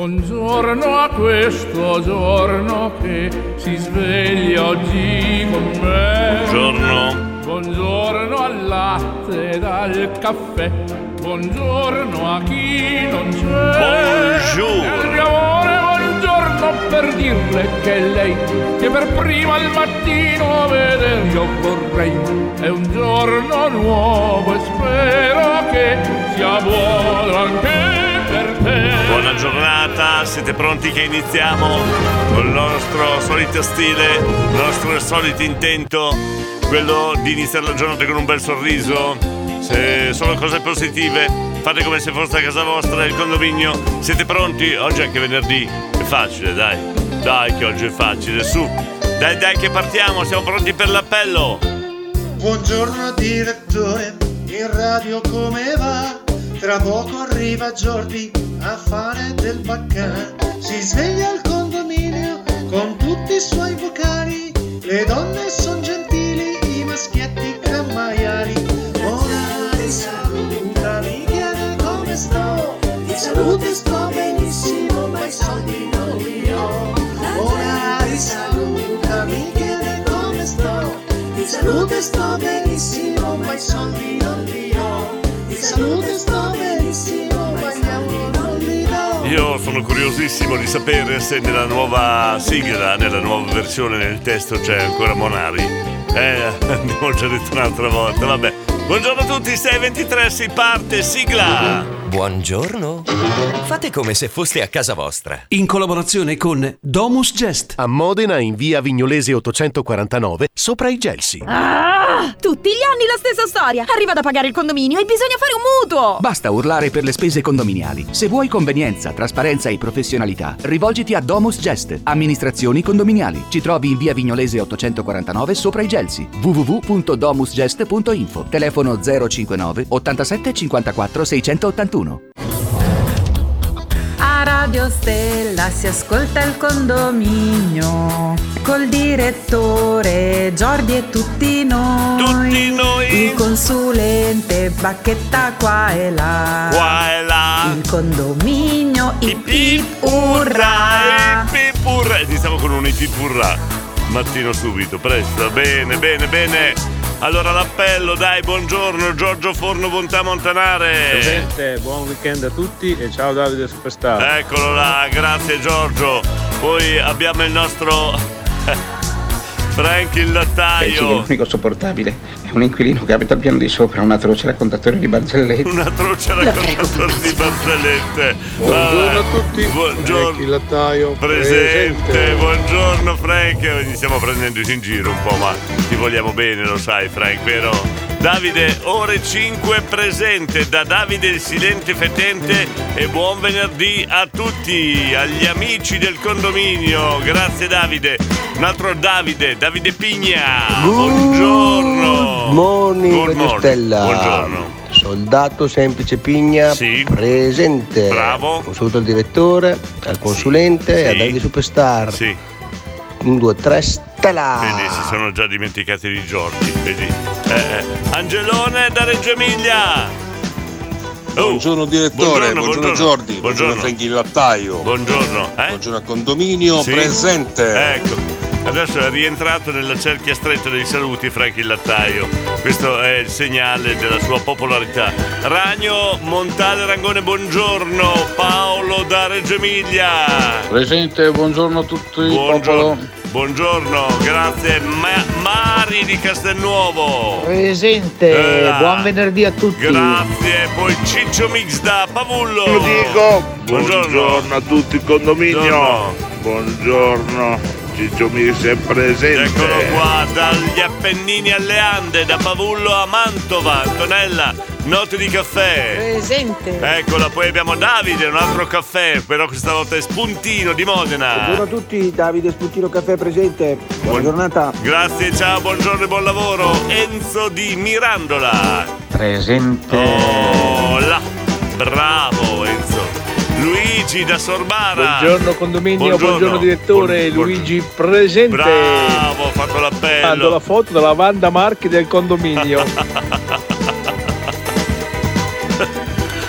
Buongiorno a questo giorno che si sveglia oggi con me. Buongiorno. Buongiorno al latte e al caffè. Buongiorno a chi non c'è. Buongiorno. Il mio amore, buongiorno per dirle che lei che per prima al mattino vedere io vorrei. È un giorno nuovo e spero che sia buono anche te. Buona giornata, siete pronti che iniziamo con il nostro solito stile, il nostro solito intento, quello di iniziare la giornata con un bel sorriso. Se sono cose positive, fate come se fosse a casa vostra, il condominio. Siete pronti? Oggi è anche venerdì, è facile, dai. Dai che oggi è facile, su. Dai dai che partiamo, siamo pronti per l'appello. Buongiorno direttore, in radio come va? Tra poco arriva Jordi a fare del baccà. Si sveglia al condominio con tutti i suoi vocali. Le donne son gentili, i maschietti cammaiali. Ora ti saluta, mi chiede come sto. Di salute sto benissimo, ma i soldi non li ho. Ora ti saluta, mi chiede come sto. Di salute sto benissimo, ma i soldi non li ho. Di salute sto Io sono curiosissimo di sapere se nella nuova sigla, nella nuova versione nel testo c'è ancora Monari. Eh, abbiamo già detto un'altra volta, vabbè. Buongiorno a tutti, 6.23, si parte, sigla! Buongiorno. Fate come se foste a casa vostra. In collaborazione con Domus Gest. A Modena in via Vignolese 849 sopra i Gelsi. Ah, tutti gli anni la stessa storia. Arriva da pagare il condominio e bisogna fare un mutuo. Basta urlare per le spese condominiali. Se vuoi convenienza, trasparenza e professionalità, rivolgiti a Domus Gest, amministrazioni condominiali. Ci trovi in via Vignolese 849 sopra i Gelsi. www.domusgest.info. Telefono 059 87 54 681. A Radio Stella si ascolta il condominio col direttore Giordi e tutti noi. Tutti noi. Il consulente Bacchetta qua e là. Qua e là. Il condominio ip ip urrà. urrà. Ip ip urrà. Iniziamo con un ip ip urrà. Mattino subito, presto. Bene, bene, bene. Allora l'appello, dai, buongiorno Giorgio Forno Bontà Montanare. Presente, buon weekend a tutti e ciao Davide Superstar. Eccolo là, grazie Giorgio. Poi abbiamo il nostro Frank il lattaio. l'unico sopportabile è un inquilino che abita al piano di sopra, un atroce raccontatore di barzellette. Un atroce raccontatore di barzellette. Buongiorno a tutti. Buongiorno. Frank il lattaio. Presente. Presente. buongiorno Frank. Ti stiamo prendendo in giro un po', ma ti vogliamo bene, lo sai, Frank, vero? Davide, ore 5 presente da Davide il Silente Fetente e buon venerdì a tutti, agli amici del condominio. Grazie Davide. Un altro Davide, Davide Pigna. Buongiorno. Morning, Good morning. Stella. Buongiorno. Soldato semplice Pigna, Sì. presente. Bravo. Un saluto al direttore, al consulente Sì. e a Davide Superstar. Sì. Un, due, tre, stella. Vedi, si sono già dimenticati di Giorgi, vedi? Eh, eh. Angelone da Reggio Emilia! Oh, Buongiorno direttore, buongiorno, Giordi, buongiorno, buongiorno. Franchi Lattaio. Buongiorno, eh? Buongiorno al condominio, Sì. presente. Ecco. Adesso è rientrato nella cerchia stretta dei saluti Franchi il Lattaio. Questo è il segnale della sua popolarità. Ragno Montale Rangone, buongiorno. Paolo da Reggio Emilia. Presente, buongiorno a tutti, Buongiorno. Buongiorno, grazie. Ma- Mari di Castelnuovo. Presente, Eh, buon venerdì a tutti. Grazie, poi Ciccio Mix da Pavullo. Io dico Buongiorno. buongiorno a tutti il condominio. Buongiorno. Buongiorno. Ciccio Mix è presente. Eccolo qua, dagli Appennini alle Ande, da Pavullo a Mantova, Antonella, note di caffè. Presente. Eccola, poi abbiamo Davide, un altro caffè, però questa volta è spuntino di Modena. Buongiorno a tutti, Davide Spuntino Caffè presente. Buona Buon- giornata. Grazie, ciao, buongiorno e buon lavoro. Enzo di Mirandola. Presente. Oh, là. Bravo Enzo. Luigi da Sorbara. Buongiorno condominio, buongiorno, direttore, Buon- Luigi presente. Bravo, ho fatto Mando l'appello. la foto della Wanda Marchi del condominio.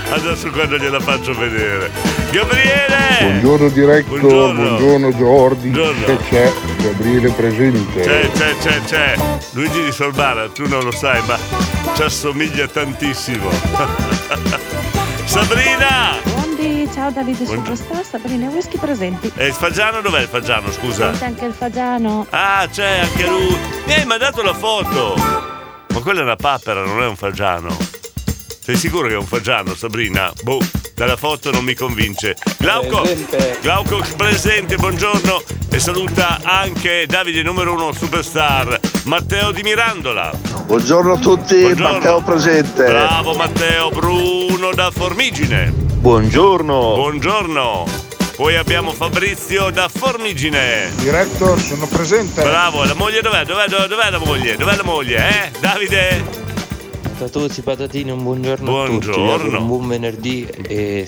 Adesso quando gliela faccio vedere. Gabriele! Buongiorno diretto, Buongiorno. buongiorno, Jordi. Buongiorno. Che c'è? Gabriele presente. C'è, c'è, c'è, c'è. Luigi di Sorbara, tu non lo sai, ma ci assomiglia tantissimo. Sabrina! Ciao Davide Buongiorno. Superstar, Sabrina Whisky presenti. E il fagiano dov'è il fagiano, scusa? Sente anche il fagiano. Ah, c'è anche lui. Mi hai mandato la foto. Ma quella è una papera, non è un fagiano. Sei sicuro che è un fagiano, Sabrina? Boh, dalla foto non mi convince. Glauco, Presente. Glauco presente, buongiorno. E saluta anche Davide numero uno superstar, Matteo di Mirandola. Buongiorno a tutti, Buongiorno. Matteo presente. Bravo Matteo, Bruno da Formigine. Buongiorno. Buongiorno. Poi abbiamo Fabrizio da Formigine. Diretto, sono presente. Bravo, la moglie dov'è? Dov'è, dov'è, dov'è la moglie? Dov'è la moglie, eh? Davide? Tatuzzi, patatini, un buongiorno, a tutti. Buongiorno. Un buon venerdì e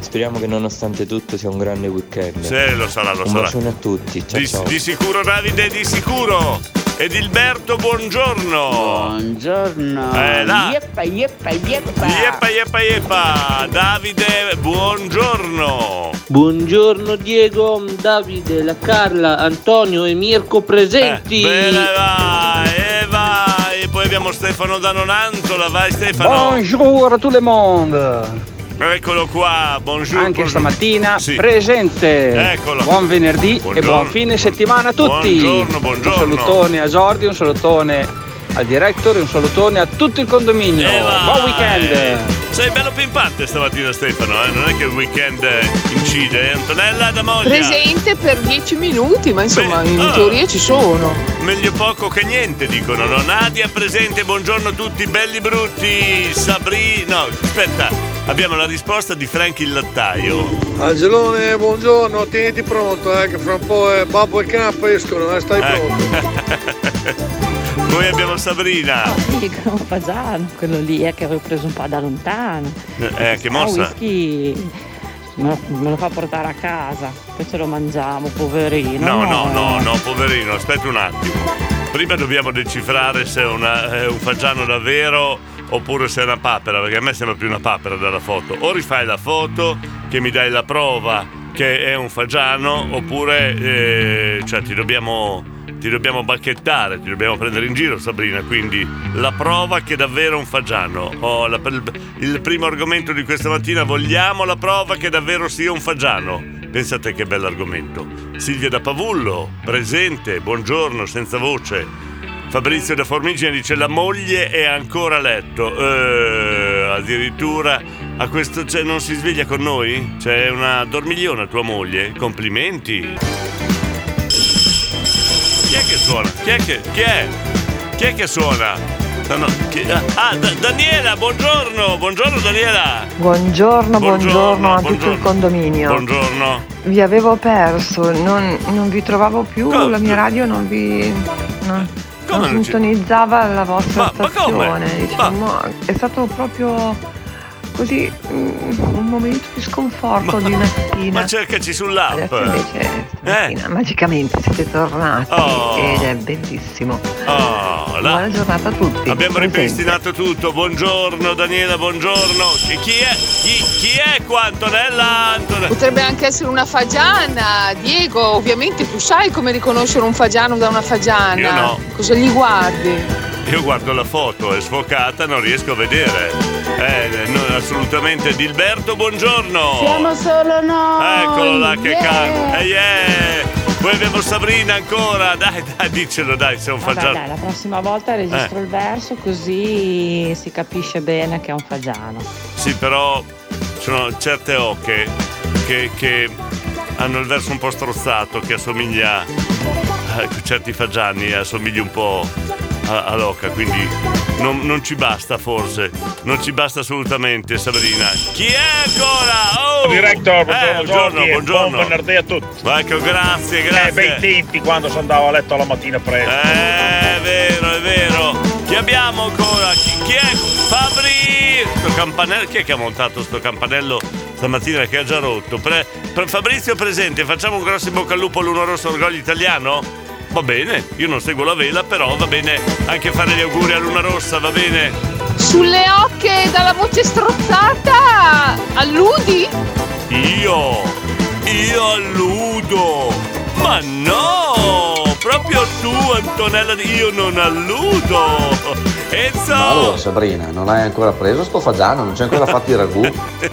speriamo che nonostante tutto sia un grande weekend. Sì, lo sarà, lo un sarà. bacione a tutti, ciao Di, ciao. di sicuro Davide, di sicuro. Edilberto, buongiorno. Buongiorno. Eh, là. Yeppa, yeppa, yeppa. Yeppa, yeppa, yeppa. Davide, buongiorno. Buongiorno Diego, Davide, la Carla, Antonio e Mirko presenti. Eh, bene, vai, e vai. E poi abbiamo Stefano da Nonantola, vai Stefano. Bonjour a tout le monde. Eccolo qua, buongiorno. Anche stamattina Sì. presente. Eccolo. Buon venerdì e Buongiorno. buon fine settimana a tutti. Buongiorno, buongiorno. Un salutone a Jordi, un salutone al director e un salutone a tutto il condominio. E vai. Buon weekend. Sei bello pimpante stamattina Stefano, eh? non è che il weekend eh, incide. eh? Antonella da Moglia. Presente per 10 minuti, ma insomma in ah. teoria ci sono. Meglio poco che niente, dicono. No? Nadia presente, buongiorno a tutti, belli brutti. Sabri. No, aspetta, abbiamo la risposta di Frank il lattaio. Angelone, buongiorno, tieniti pronto, eh, che fra un po' eh, Babbo e Camp escono, eh, stai pronto. Poi abbiamo Sabrina. Dicono un fagiano, quello lì è che avevo preso un po' da lontano. Eh, che Ah, mossa? whisky me lo, me lo fa portare a casa, poi ce lo mangiamo, poverino. No, no, no, no, poverino, aspetta un attimo. Prima dobbiamo decifrare se è, una- è un fagiano davvero oppure se è una papera, perché a me sembra più una papera dalla foto. O rifai la foto che mi dai la prova che è un fagiano, oppure eh, cioè, ti dobbiamo. Ti dobbiamo bacchettare, ti dobbiamo prendere in giro Sabrina, quindi la prova che è davvero un fagiano. Oh, la- il, il primo argomento di questa mattina, vogliamo la prova che davvero sia un fagiano. Pensate che bell'argomento. Silvia da Pavullo, presente, buongiorno, senza voce. Fabrizio da Formigine dice la moglie è ancora a letto. Eh, addirittura a questo cioè, non si sveglia con noi? C'è una dormigliona tua moglie? Complimenti. Chi è che suona? Chi è che. Chi è? Chi è che suona? No, no, chi- Ah, Da- Daniela, buongiorno! Buongiorno Daniela! Buongiorno, buongiorno, a tutto buongiorno. il condominio. Buongiorno. Vi avevo perso, non, non vi trovavo più, la mia radio non vi. non, Come non sintonizzava la vostra Ma- ma stazione. Diciamo, è stato proprio così mm, un momento di sconforto di mattina. Ma cercaci sull'app. Adesso invece stamattina magicamente siete tornati Oh. ed è bellissimo. Oh, la- Buona giornata a tutti. Abbiamo ripristinato tutto. Buongiorno Daniela, buongiorno. E chi è? Chi, chi è qua Antonella? Antonella? Potrebbe anche essere una fagiana, Diego. Ovviamente tu sai come riconoscere un fagiano da una fagiana. Io no. Cosa gli guardi? Io guardo la foto, è sfocata, non riesco a vedere. Eh, no, assolutamente. Dilberto, buongiorno. Siamo solo noi. Eccolo là che yeah. canta. Eh, yeah. Poi abbiamo Sabrina ancora. Dai, dai, dicelo, dai, sei un Vabbè, fagiano. dai, la prossima volta registro Eh. il verso così si capisce bene che è un fagiano. Sì, però ci sono certe ocche che, che hanno il verso un po' strozzato, che assomiglia a certi fagiani, assomiglia un po' a, a l'oca, quindi non, non ci basta forse, non ci basta assolutamente Sabrina. Chi è ancora? Oh! Director, buongiorno, Eh, buongiorno, buongiorno. buon venerdì a tutti. Ecco, grazie, Eh, grazie. bei tempi quando si andava a letto la mattina presto. Eh, è vero, è vero. Chi abbiamo ancora? Chi, chi è? Fabri! Sto campanello. Chi è che ha montato sto campanello stamattina che ha già rotto? Pre- pre- Fabrizio presente, facciamo un grosso in bocca al lupo all'Uno Rosso Orgoglio Italiano? Va bene, io non seguo la vela, però va bene anche fare gli auguri a Luna Rossa, va bene? Sulle ocche dalla voce strozzata! Alludi? Io, io alludo. Ma no, proprio tu Antonella, io non alludo. Enzo. Allora Sabrina, non hai ancora preso sto fagiano, non c'è ancora fatto il ragù.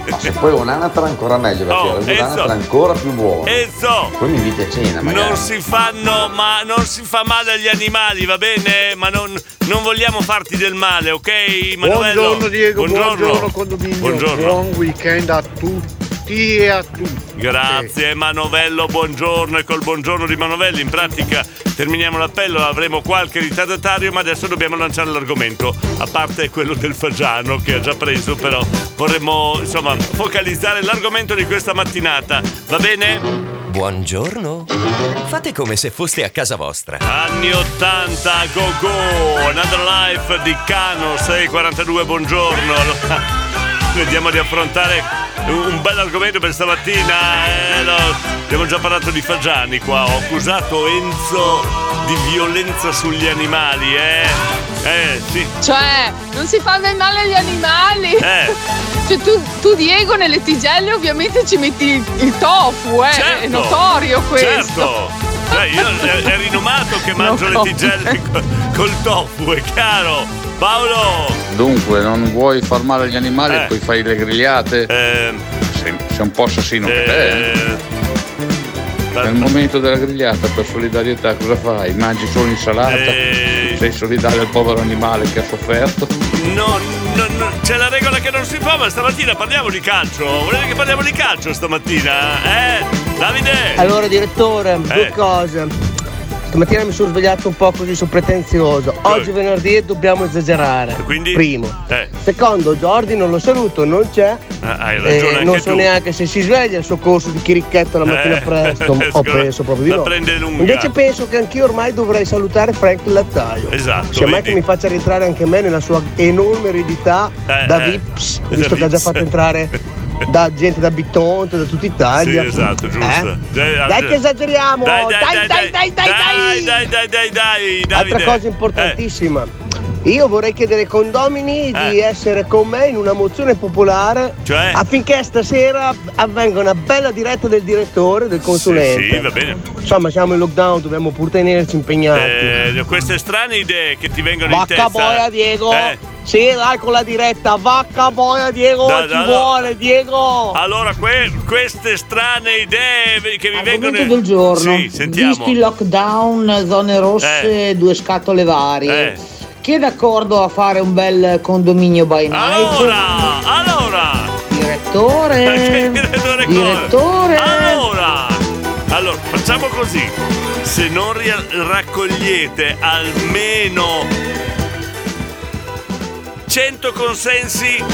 Ma se poi un'anatra ancora meglio, perché Oh, il ragù d'anatra è ancora più buono. Enzo. Poi mi inviti a cena, magari. Non si fanno, ma non si fa male agli animali, va bene? Ma non, non vogliamo farti del male, ok? Manuello? Buongiorno Diego, buongiorno, Buongiorno. condominio. Buongiorno. Buon weekend a tutti e a tutti. Grazie Manovello, buongiorno e col buongiorno di Manovelli in pratica terminiamo l'appello, avremo qualche ritardatario ma adesso dobbiamo lanciare l'argomento, a parte quello del Fagiano che ha già preso però vorremmo insomma focalizzare l'argomento di questa mattinata, va bene? Buongiorno. Fate come se foste a casa vostra. Anni 80, go go, Another Life di Cano 642, buongiorno. Vediamo di affrontare un bel argomento per stamattina. eh, no, abbiamo già parlato di Fagiani qua, ho accusato Enzo di violenza sugli animali, eh? Eh, sì. Cioè, non si fa del male agli animali. Eh. Cioè, tu, tu, Diego nelle tigelle ovviamente ci metti il, il tofu, eh. Certo, È notorio questo. Certo. Cioè, io è, è rinomato che mangio No, le tigelle col, col tofu, è chiaro. Paolo! Dunque, non vuoi far male agli animali Eh. e poi fai le grigliate? Sei, sei un po' assassino anche te. eh. Nel momento della grigliata per solidarietà cosa fai? Mangi solo insalata? Eh. Sei solidario al povero animale che ha sofferto? No, no, no, c'è la regola che non si fa, ma stamattina parliamo di calcio. Volete che parliamo di calcio stamattina? Eh? Davide? Allora, direttore, due Eh. cose. Stamattina mi sono svegliato un po' così su pretenzioso. Oggi è venerdì e dobbiamo esagerare. Quindi? Primo. Eh, Secondo, Jordi non lo saluto, non c'è. ah, hai Eh, ragione anche non so tu. neanche se si sveglia il suo corso di chiricchetto la mattina Eh, presto. o scusa, penso proprio di la no. prende lunga. Invece penso che anch'io ormai dovrei salutare Frank il lattaio. Esatto, Sia mai vedi? che mi faccia rientrare anche me nella sua enorme eredità Eh, da eh. Vips, Da visto che ha già fatto entrare da gente da Bitonto, da tutta Italia. Sì, esatto, giusto. Eh? Dai, Dai che esageriamo! Dai, Dai, dai, dai, dai, dai, dai! dai, dai, dai, dai. Altra cosa importantissima. Io vorrei chiedere ai condomini di essere con me in una mozione popolare Eh. Cioè? affinché stasera avvenga una bella diretta del direttore, del consulente. Sì, sì, va bene. Insomma, siamo in lockdown, dobbiamo pur tenerci impegnati. Eh, queste strane idee che ti vengono in Vacca testa. boia Diego! Eh, Sì, dai con la diretta, vacca boia Diego, Da- ci da- da- vuole Diego! Allora, que- queste strane idee che mi vengono Argomento del giorno. Sì, sentiamo. Visto il lockdown, zone rosse, due scatole varie. Eh. Chi è d'accordo a fare un bel condominio by night? Allora, allora. Direttore. Direttore. Direttore. Allora, allora, facciamo così. Se non ri- raccogliete almeno 100 consensi,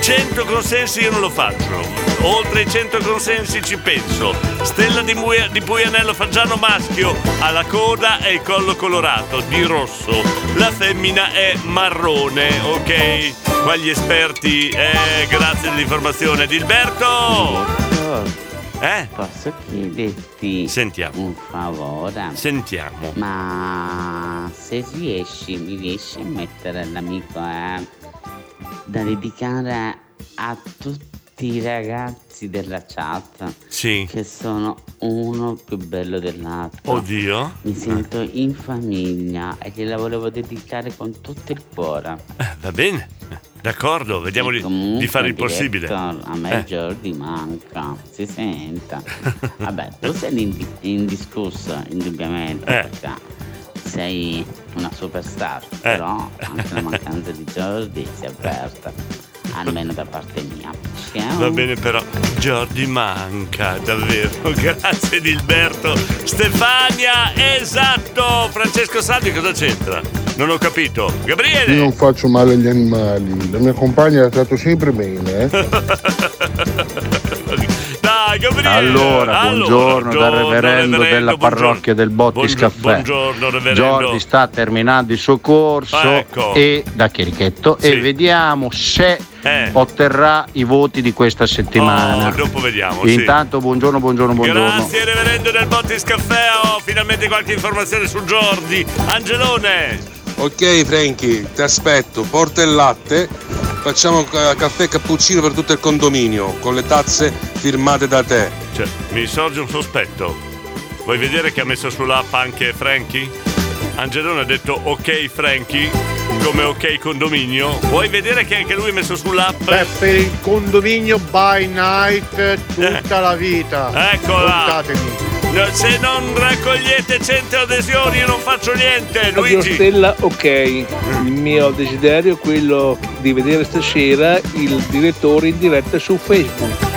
100 consensi io non lo faccio. Oltre i 100 consensi ci penso. Stella di, Muia- di Puianello Faggiano maschio ha la coda e il collo colorato di rosso. La femmina è marrone, ok? Qua gli esperti, eh, grazie dell'informazione. Dilberto! Eh? Posso chiederti Sentiamo. un favore? Sentiamo. Ma se riesci, mi riesci a mettere l'amico eh, da dedicare a tutti i ragazzi della chat Sì. che sono uno più bello dell'altro. Oddio. Mi sento in famiglia e gliela volevo dedicare con tutto il cuore. Eh, va bene. D'accordo, vediamo di, di fare il possibile. A me Eh. Jordi manca, si senta. Vabbè, tu sei indiscusso, indubbiamente, Eh. perché sei una superstar, però anche la mancanza di Jordi si avverte, almeno da parte mia. Ciao. Va bene però, Giorgi manca, davvero. Grazie Dilberto. Stefania, esatto. Francesco Salvi cosa c'entra? Non ho capito. Gabriele. Io non faccio male agli animali, la mia compagna la tratto sempre bene. eh. Dai, Gabriele. Allora, buongiorno dal reverendo della parrocchia del Bottis Caffè. Buongiorno, reverendo. Giordi sta terminando il suo corso Ah, ecco. e da Chierichetto Sì. e vediamo se Eh. otterrà i voti di questa settimana. Oh, dopo vediamo, sì. Intanto buongiorno, buongiorno, buongiorno. Grazie reverendo del Bottis Caffè. Ho finalmente qualche informazione su Giordi. Angelone. Ok Franky, ti aspetto, porta il latte facciamo ca- caffè e cappuccino per tutto il condominio, con le tazze firmate da te. Cioè, mi sorge un sospetto. Vuoi vedere che ha messo sull'app anche Frankie? Angelone ha detto ok Frankie, come ok condominio. Vuoi vedere che anche lui ha messo sull'app? Beh, per il condominio by night tutta la vita. Eh. Eccola. Contatemi. No, se non raccogliete 100 adesioni io non faccio niente, Luigi. Stella, ok. Il mio desiderio è quello di vedere stasera il direttore in diretta su Facebook.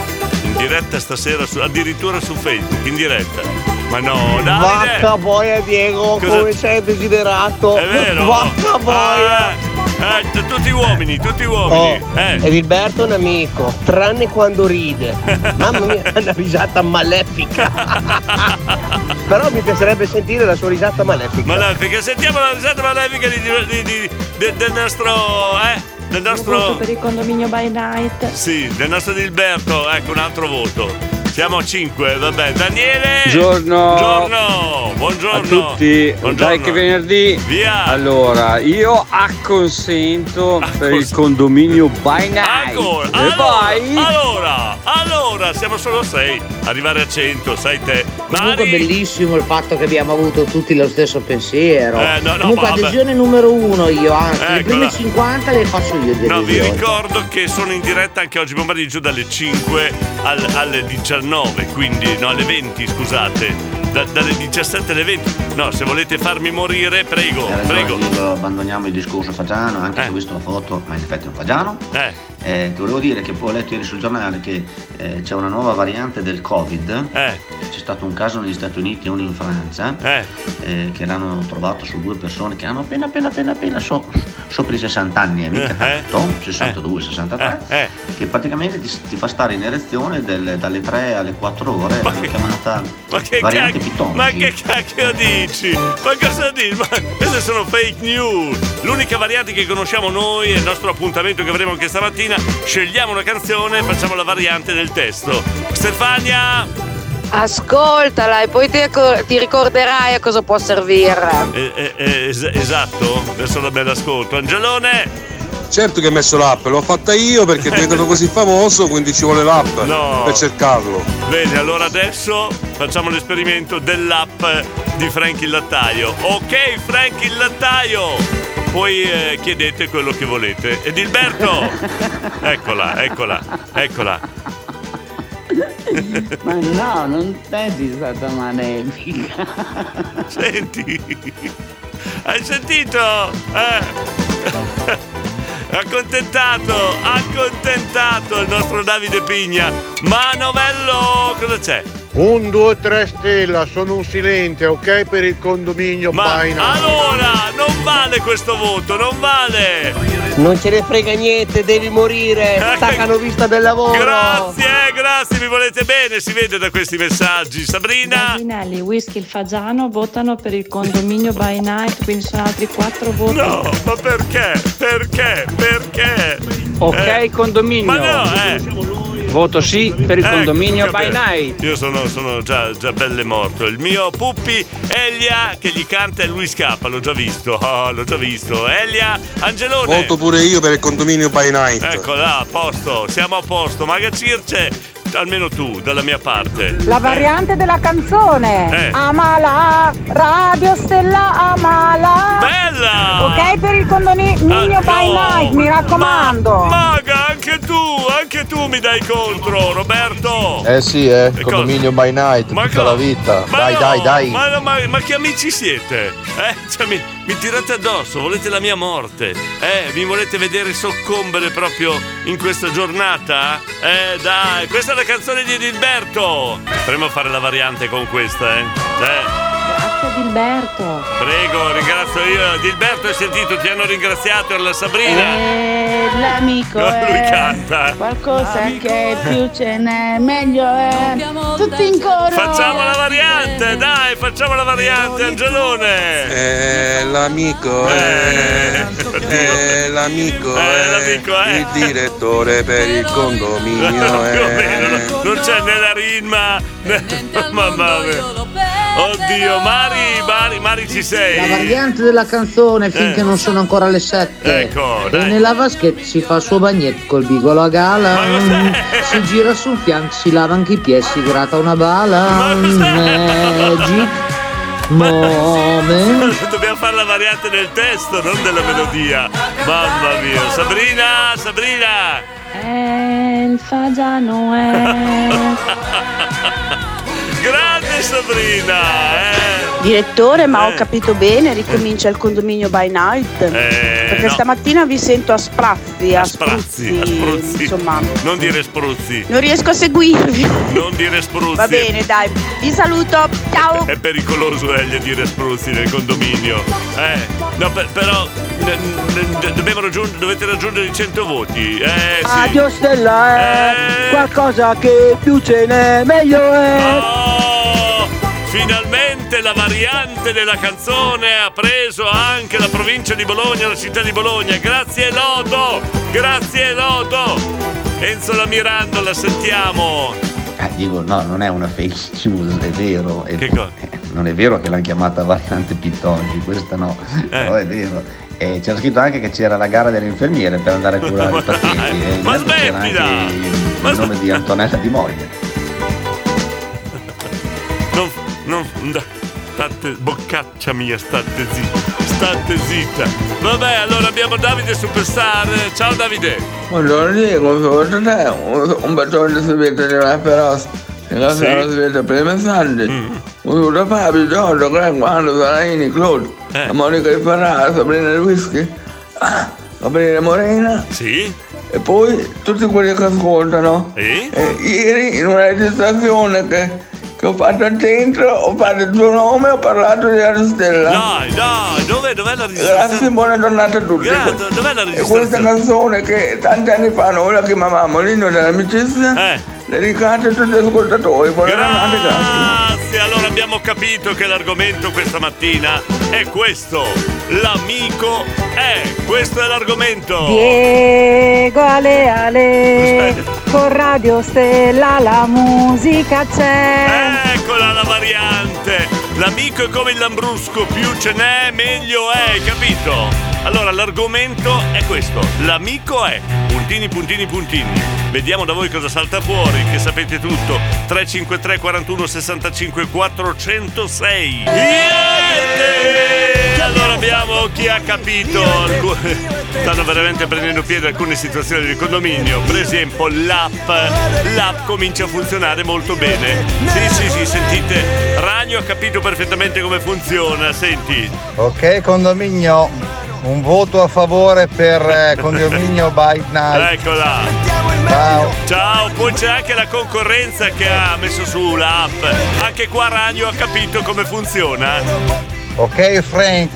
In diretta stasera, su- addirittura su Facebook, in diretta. Ma no, Davide! Vacca boia Diego, Cosa- come sei desiderato. È vero? Vacca boia. Ah, eh, t- tutti uomini, tutti uomini. Oh, Eh. Edilberto è un amico, tranne quando ride. Mamma mia, è una risata malefica. Però mi piacerebbe sentire la sua risata malefica. Malefica, sentiamo la risata malefica di, di- di- de- del nostro. Eh? Del Voto nostro. per il condominio by night. Sì, del nostro Dilberto, ecco un altro voto. Siamo a 5, vabbè. Daniele! Buongiorno. Buongiorno! Buongiorno! A tutti, Buongiorno. dai che venerdì. Via. Allora, io acconsento per il condominio by night. Ancora! E Allora, poi allora, allora, siamo solo a 6. Arrivare a 100, sai te. Comunque Mari! bellissimo il fatto che abbiamo avuto tutti lo stesso pensiero. Eh, no, no, Comunque vabbè. adesione numero uno io, anzi le Eccola. prime 50 le faccio io No, vi ricordo che sono in diretta anche oggi pomeriggio dalle 5 al- alle 19, quindi no, alle 20, scusate. Da- dalle 17 alle 20. No, se volete farmi morire, prego, ragione, prego. Dillo, abbandoniamo il discorso fagiano, anche se ho visto la foto, ma in effetti è un fagiano. Eh, ti volevo dire che poi ho letto ieri sul giornale che eh, c'è una nuova variante del Covid. Eh. C'è stato un caso negli Stati Uniti e uno in Francia eh, che l'hanno trovato su due persone che hanno appena appena appena appena so- sopra i 60 anni, mica tanto, 62, 63, che praticamente ti, ti fa stare in erezione del- dalle 3 alle 4 ore, l'hanno chiamata Ma che, variante cacchio, pitongi. ma che cacchio dici? Ma cosa dici? Ma queste sono fake news. L'unica variante che conosciamo noi è il nostro appuntamento che avremo anche stamattina. Scegliamo una canzone e facciamo la variante del testo. Stefania! Ascoltala e poi ti, ti ricorderai a cosa può servire. Eh, eh, eh, es- esatto, adesso la bella ascolto. Angelone! Certo che hai messo l'app, l'ho fatta io perché è diventato così famoso, quindi ci vuole l'app No. per cercarlo. Bene, allora adesso facciamo l'esperimento dell'app di Frank il Lattaio. Ok, Frank il Lattaio! Poi eh, chiedete quello che volete. Edilberto! eccola, eccola, eccola. Ma no, non è stata malefica. Senti, hai sentito? Eh? Accontentato, accontentato il nostro Davide Pigna. Manovello, cosa c'è? Un, due, tre stella, sono un silente, ok? Per il condominio Ma by night. allora, non vale questo voto, non vale! Non ce ne frega niente, devi morire. Staccano vista del lavoro. Grazie, grazie, mi volete bene, si vede da questi messaggi. Sabrina? Gavinelli, whisky il fagiano votano per il condominio by night, quindi sono altri quattro voti. No, ma perché? Perché? Perché? Ok, Eh, condominio. Ma no, eh! Voto sì per il Ecco, condominio by night. Io sono, sono già, già belle morto. Il mio Puppi Elia che gli canta e lui scappa, l'ho già visto. Oh, l'ho già visto. Elia, Angelone. Voto pure io per il condominio by night. Ecco là, a posto, siamo a posto. Maga Circe, almeno tu, dalla mia parte. La variante della canzone. Eh. Amala, Radio Stella Amala. Bella! Ok per il condominio by night, mi raccomando. Maga, anche tu, anche tu mi dai contro, Roberto. Eh sì, eh, cosa? condominio by night, Ma tutta co- la vita. Ma dai, no, dai, dai. Ma, no, ma- ma che amici siete? Eh? Cioè, mi, mi tirate addosso, volete la mia morte? Eh? Mi volete vedere soccombere proprio in questa giornata? Eh, dai, questa è la canzone di Edilberto. Potremmo fare la variante con questa, eh? Eh? Grazie Dilberto. Prego, ringrazio io. Dilberto, hai sentito? Ti hanno ringraziato, la Sabrina. Eh, l'amico No, lui è canta. qualcosa che più ce n'è, meglio è. Tutti in coro. Facciamo la variante, dai, facciamo la variante, Angelone. Eh, l'amico è, eh, l'amico Eh, è, l'amico è. il direttore per il condominio Più o meno, è. non c'è né la rimma né... Mamma mia. Oddio, Mari, Mari, Mari ci sei. La variante della canzone finché Eh. non sono ancora le sette. Ecco, e dai. nella vaschetta si fa il suo bagnetto col bigolo a gala. Si gira sul fianco, si lava anche i piedi, si gratta una bala. Magic moment. Dobbiamo fare la variante del testo, non della melodia. Mamma mia. Sabrina, Sabrina. Eh, il fagiano è. Grande Sabrina, eh. Direttore, ma Eh. ho capito bene, ricomincia il condominio by night. Perché no. stamattina vi sento a sprazzi, a, Sprazzi, spruzzi, a spruzzi. Insomma, Non dire spruzzi. non riesco a seguirvi. Non dire spruzzi. Va bene, dai, vi saluto. Ciao. È pericoloso eh, dire spruzzi nel condominio. Eh, no, per- però raggiungere, dovete raggiungere i 100 voti. Eh, sì. Addio Stella, eh. qualcosa che più ce n'è, meglio è. Oh, finalmente la variante della canzone ha preso anche la provincia di Bologna, la città di Bologna. Grazie Lodo, grazie Lodo. Enzo la Mirandola, sentiamo. Eh, dico, no, non è una fake news, è vero. È- Che cosa? eh, non è vero che l'hanno chiamata variante Pittoggi, questa no, Eh. però è vero. E c'era scritto anche che c'era la gara delle infermiere per andare a curare i pazienti. E Ma c'era anche smettila! il, il nome di Antonella Di Moglie. Non, state, boccaccia mia, state zitta, state zitta. Vabbè, allora abbiamo Davide Superstar. Ciao Davide. Buongiorno Diego, secondo te un, un bacione vede nella feroce che la Sì. si vede per i messaggi un saluto a Fabio, Giorgio, Greg, Wando, Zaraini, Claude Eh. Monica di Ferrara, Sabrina del Whisky ah, Sabrina Morena Sì? e poi tutti quelli che ascoltano Sì? E ieri in una registrazione che ho fatto al centro ho fatto il tuo nome ho parlato di Aristella Dai, dai, dov'è, dov'è la Grazie, registrazione? buona giornata a tutti. Grazie, dov'è la E questa registrazione? canzone che tanti anni fa noi la chiamavamo l'inno dell'amicizia, Eh. dedicata a tutti gli ascoltatori. Buona giornata, grazie. Grazie, allora abbiamo capito che l'argomento questa mattina è questo. L'amico è, questo è l'argomento. Diego Ale Ale, con Radio Stella la musica c'è. Eccola la variante. L'amico è come il lambrusco, più ce n'è, meglio è, capito? Allora l'argomento è questo. L'amico è puntini puntini puntini. Vediamo da voi cosa salta fuori, che sapete tutto. 353 41 65 406. Niente! Allora abbiamo chi ha capito. Stanno veramente prendendo piede alcune situazioni del condominio. Per esempio l'app. L'app comincia a funzionare molto bene. Sì, sì, sì, sentite. Ragno ha capito perfettamente come funziona. Senti. Ok, condominio, un voto a favore per eh, condominio Bite Night. Eccola. Ciao. Ciao, poi c'è anche la concorrenza che ha messo su l'app. Anche qua Ragno ha capito come funziona. Ok, Frank,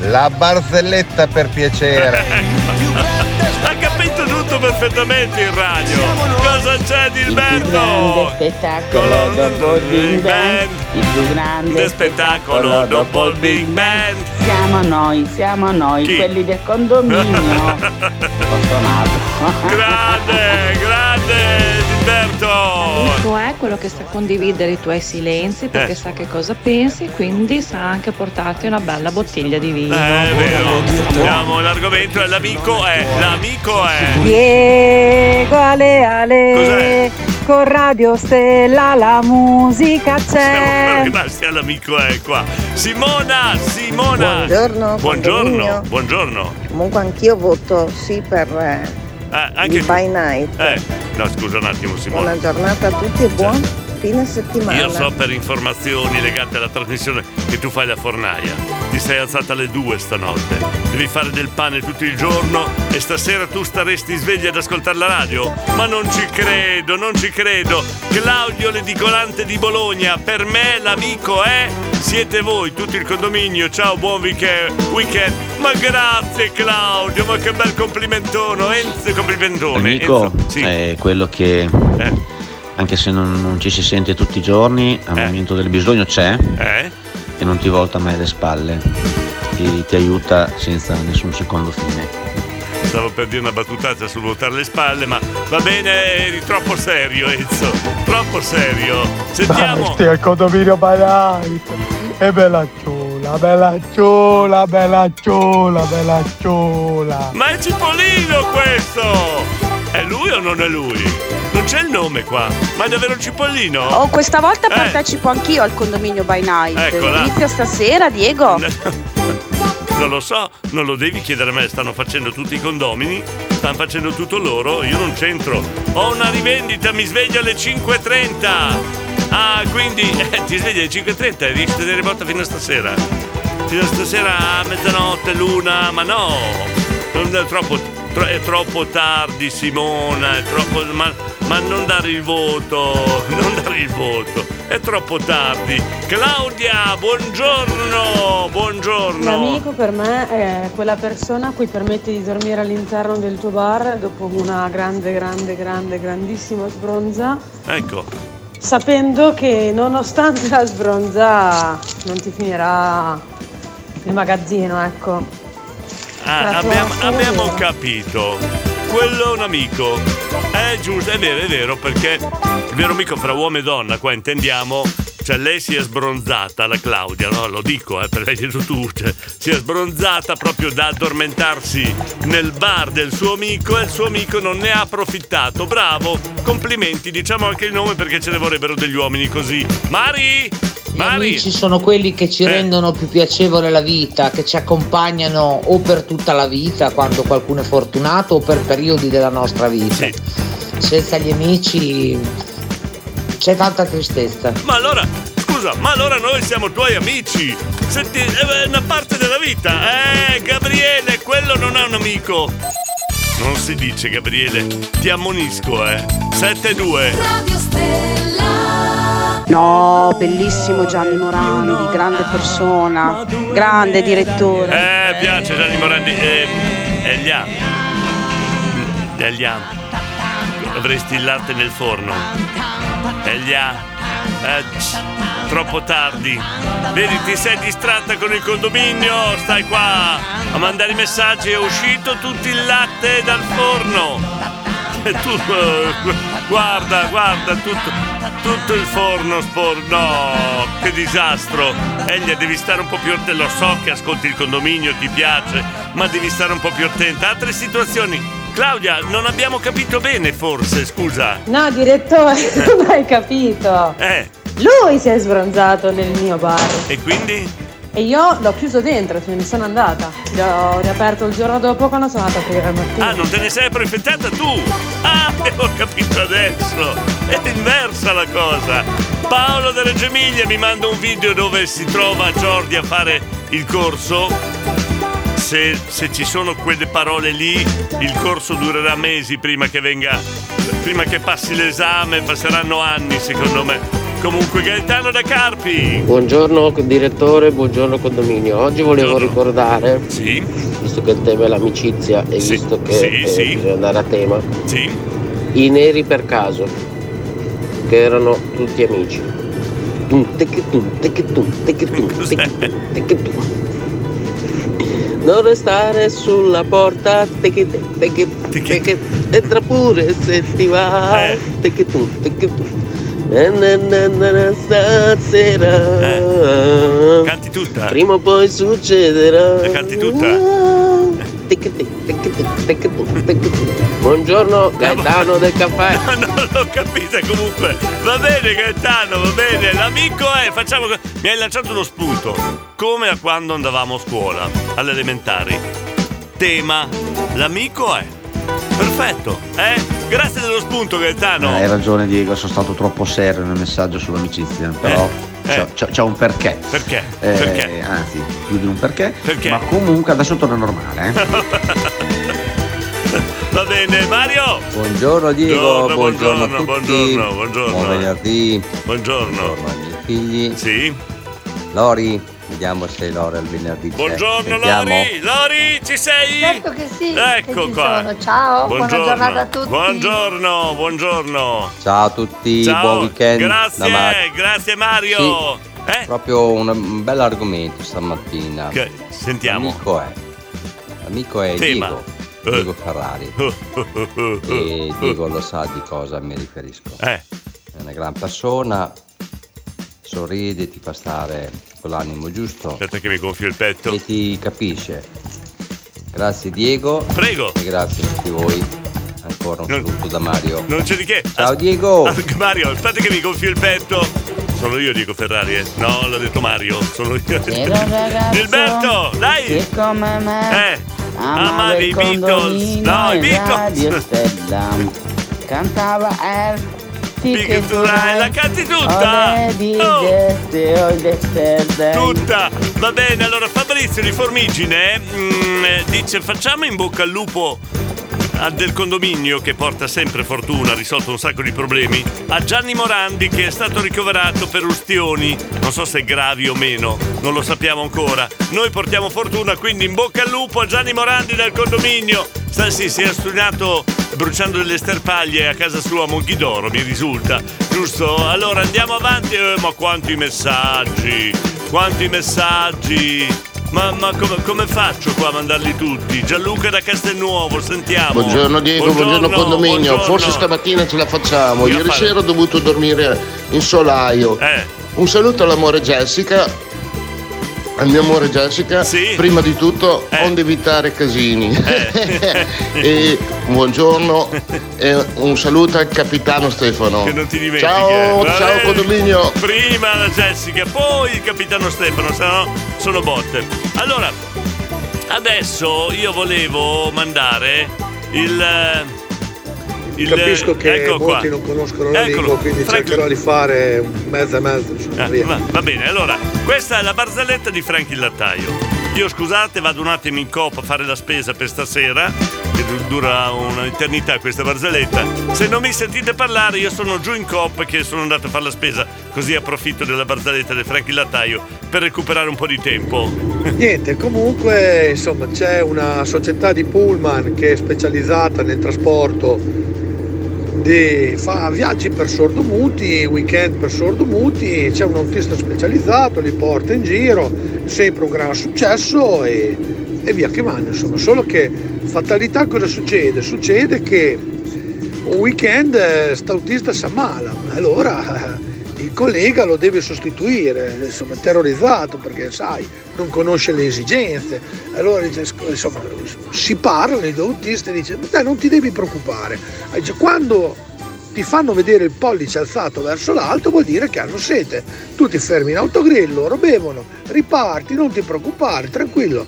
la barzelletta per piacere. Ha capito perfettamente il radio. Cosa c'è di Il più grande Gilberto? spettacolo dopo il Big Bang. Il più grande spettacolo dopo il Big Bang. Siamo noi, siamo noi, Chi? quelli del condominio. Grande, grande Gilberto. L'amico è quello che sa condividere i tuoi silenzi perché Eh. sa che cosa pensi, quindi sa anche portarti una bella bottiglia di vino. Eh, è vero. Andiamo, l'argomento è l'amico è. L'amico è. Diego Ale Ale, Cos'è? con Radio Stella la musica c'è. Che mal sia l'amico è qua. Simona, Simona. Buongiorno, Buongiorno. Buongiorno. Comunque anch'io voto sì per eh, anche il by night. Eh, no, scusa un attimo Simona. Buona giornata a tutti e buon fine settimana. Io so per informazioni legate alla trasmissione che tu fai la fornaia. Ti sei alzata alle due stanotte. Devi fare del pane tutto il giorno e stasera tu staresti svegli ad ascoltare la radio? Ma non ci credo, non ci credo. Claudio l'edicolante di Bologna, per me l'amico è siete voi, tutto il condominio. Ciao, buon weekend. weekend. Ma grazie Claudio, ma che bel complimentono. Enzo, complimentone. L'amico Enzo, sì. è quello che, anche se non, non ci si sente tutti i giorni, al momento del bisogno c'è Eh? e non ti volta mai le spalle. Ti, ti aiuta senza nessun secondo fine. Stavo per dire una battutata sul vuotare le spalle, ma va bene, eri troppo serio, Enzo. Troppo serio. Sentiamo. Stia al condominio Banai. E bella ciula, bella ciula, bella ciula, bella ciula. Ma è Cipollino questo! È lui o non è lui? Non c'è il nome qua. Ma è davvero Cipollino? Oh, questa volta Eh. partecipo anch'io al condominio by night. Eccola. Inizia stasera, Diego. Non lo so, non lo devi chiedere a me, stanno facendo tutti i condomini, stanno facendo tutto loro, io non c'entro. Ho una rivendita, mi sveglio alle 5.30. Ah, quindi eh, ti svegli alle 5.30 e riesci a vedere botta fino a stasera. Fino a stasera a mezzanotte, l'una, ma no! Non è troppo, tro- è troppo tardi Simona, è troppo. Ma, ma non dare il voto, non dare il voto, è troppo tardi. Claudia, buongiorno, buongiorno. L'amico per me è quella persona a cui permetti di dormire all'interno del tuo bar dopo una grande, grande, grande, grandissima sbronza, Ecco, sapendo che nonostante la sbronza non ti finirà il magazzino, ecco. Ah, abbiamo, abbiamo capito. Quello è un amico. È giusto, è vero, è vero, perché il vero amico fra uomo e donna, qua intendiamo. Cioè lei si è sbronzata, la Claudia, no? Lo dico, eh, per lei detto tu. Cioè, si è sbronzata proprio da addormentarsi nel bar del suo amico e il suo amico non ne ha approfittato. Bravo, complimenti, diciamo anche il nome perché ce ne vorrebbero degli uomini così. Mari! Gli Mari! amici sono quelli che ci Eh. rendono più piacevole la vita, che ci accompagnano o per tutta la vita quando qualcuno è fortunato o per periodi della nostra vita. Senza gli amici c'è tanta tristezza. Ma allora, scusa, ma allora noi siamo tuoi amici. Senti, è una parte della vita. Eh, Gabriele, quello non è un amico. Non si dice, Gabriele. Ti ammonisco, eh. 7-2. No, bellissimo Gianni Morandi, grande persona, grande direttore. Eh, piace Gianni Morandi. Eh, Elia. Elia. Avresti il latte nel forno. Elia. Eh, tss, troppo tardi. Vedi, ti sei distratta con il condominio. Stai qua a mandare i messaggi. È uscito tutto il latte dal forno. E tu, eh, guarda, guarda, tutto, tutto il forno sporco. No, che disastro. Elia, devi stare un po' più attenta. Lo so che ascolti il condominio, ti piace, ma devi stare un po' più attenta. Altre situazioni. Claudia, non abbiamo capito bene, forse, scusa. No, direttore, non hai capito. Eh, Lui si è sbronzato nel mio bar e quindi? e io l'ho chiuso dentro, me ne sono andata. L'ho riaperto il giorno dopo quando sono andata a aprire al mattino. Ah, non te ne sei approfittata tu! Ah, ho capito adesso! È inversa la cosa! Paolo da Reggio Emilia mi manda un video dove si trova Jordi a fare il corso. Se, se ci sono quelle parole lì, il corso durerà mesi prima che venga. prima che passi l'esame, passeranno anni secondo me. Comunque Gaetano da Carpi! Buongiorno direttore, buongiorno condominio. Oggi volevo ricordare, visto che il tema è l'amicizia e visto che sì, eh, sì. bisogna andare a tema, Sì. i neri per caso, che erano tutti amici. Tum, tecche tum, tecche tum, tecche Non restare sulla porta, tecche te, tecche, tecche, entra pure se ti va, tecche tum. Na, na, na, na, na, stasera Canti tutta? Prima o poi succederà La canti tutta? Buongiorno Gaetano del caffè No, non l'ho capita comunque. Va bene Gaetano, va bene. L'amico è, facciamo... Mi hai lanciato uno spunto. Come a quando andavamo a scuola, alle elementari. Tema, l'amico è. Perfetto, eh? Grazie dello spunto Gaetano. Hai ragione Diego, sono stato troppo serio nel messaggio sull'amicizia, però c'è, c'è- c'è un perché. Perché? Eh, Perché? Anzi, più di un perché. Perché? Ma comunque adesso torna normale. Eh? Va bene, Mario. Buongiorno Diego, Buongiorno, buongiorno, buongiorno, a tutti. buongiorno, buongiorno. Buon venerdì. Buongiorno. ai miei figli. Sì. Lori, vediamo se Lori al venerdì. Buongiorno. Lori. Lori, ci sei? Certo che sì, Ecco che ci qua. sono. Ciao, buona Buongiorno. giornata a tutti. Buongiorno, buongiorno. Ciao a tutti, Ciao, buon weekend. Grazie, da Mario. grazie Mario. Eh? Proprio un, un bel argomento stamattina. Che- sentiamo. L'amico è. L'amico è Tema. Diego. Diego Ferrari. e Diego lo sa di cosa mi riferisco. Eh. È una gran persona, sorride, ti fa stare con l'animo giusto. Aspetta che mi gonfio il petto. E ti capisce. Grazie Diego. Prego. E grazie a tutti voi. Ancora un saluto da Mario. Non c'è di che. Ciao Diego. Ah, Mario, aspetta che mi gonfio il petto. Sono io Diego Ferrari, eh. No, l'ha detto Mario. Sono io. Gilberto, dai. che come me Eh. il i Beatles. No, i e Beatles. Cantava Air Tu dai, la canti tutta? Oh. Tutta! Va bene, allora Fabrizio di Formigine mm, dice facciamo in bocca al lupo del condominio che porta sempre fortuna, ha risolto un sacco di problemi, a Gianni Morandi che è stato ricoverato per ustioni, non so se gravi o meno, non lo sappiamo ancora. Noi portiamo fortuna, quindi in bocca al lupo a Gianni Morandi del condominio. Sta sì, si è studiato bruciando delle sterpaglie a casa sua a Monchidoro, mi risulta. Giusto? Allora andiamo avanti. Eh, ma quanti messaggi! Quanti messaggi! Ma, ma come, come faccio qua a mandarli tutti? Gianluca da Castelnuovo, sentiamo. Buongiorno Diego, buongiorno, condominio. buongiorno. Forse stamattina ce la facciamo. Io Ieri fare- sera ho dovuto dormire in solaio. Eh. Un saluto all'amore Jessica. Al mio amore Jessica, prima di tutto, Eh. onde evitare casini. e un buongiorno e un saluto al capitano Stefano. Che non ti dimentichi. Ciao, eh. Ciao condominio. Prima la Jessica, poi il capitano Stefano, se no sono botte. Allora, adesso io volevo mandare il. Il Capisco che ecco qua. molti non conoscono la Eccolo. lingua, quindi Frank- cercherò di fare mezzo e mezzo. insomma, Ah, va, va bene, allora, questa è la barzelletta di Frank il lattaio. Io scusate, vado un attimo in coop a fare la spesa per stasera, che du- dura un'eternità questa barzelletta. Se non mi sentite parlare, io sono giù in coop che sono andato a fare la spesa, così approfitto della barzelletta di Frank il lattaio per recuperare un po' di tempo. Niente, comunque insomma c'è una società di pullman che è specializzata nel trasporto di, fa viaggi per sordomuti, weekend per sordomuti, c'è un autista specializzato, li porta in giro, sempre un gran successo e, e via che vanno, insomma, solo che fatalità cosa succede? Succede che un weekend eh, sta autista si ammala, allora eh, il collega lo deve sostituire, insomma terrorizzato perché sai, non conosce le esigenze, allora insomma, si parlano i due autisti e dice, "Ma dai non ti devi preoccupare, quando ti fanno vedere il pollice alzato verso l'alto vuol dire che hanno sete, tu ti fermi in autogrill, loro bevono, riparti, non ti preoccupare, tranquillo,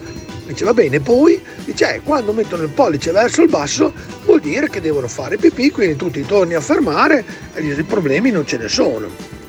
Dice va bene, poi? Dice eh, quando mettono il pollice verso il basso vuol dire che devono fare pipì, quindi tu ti torni a fermare e i problemi non ce ne sono.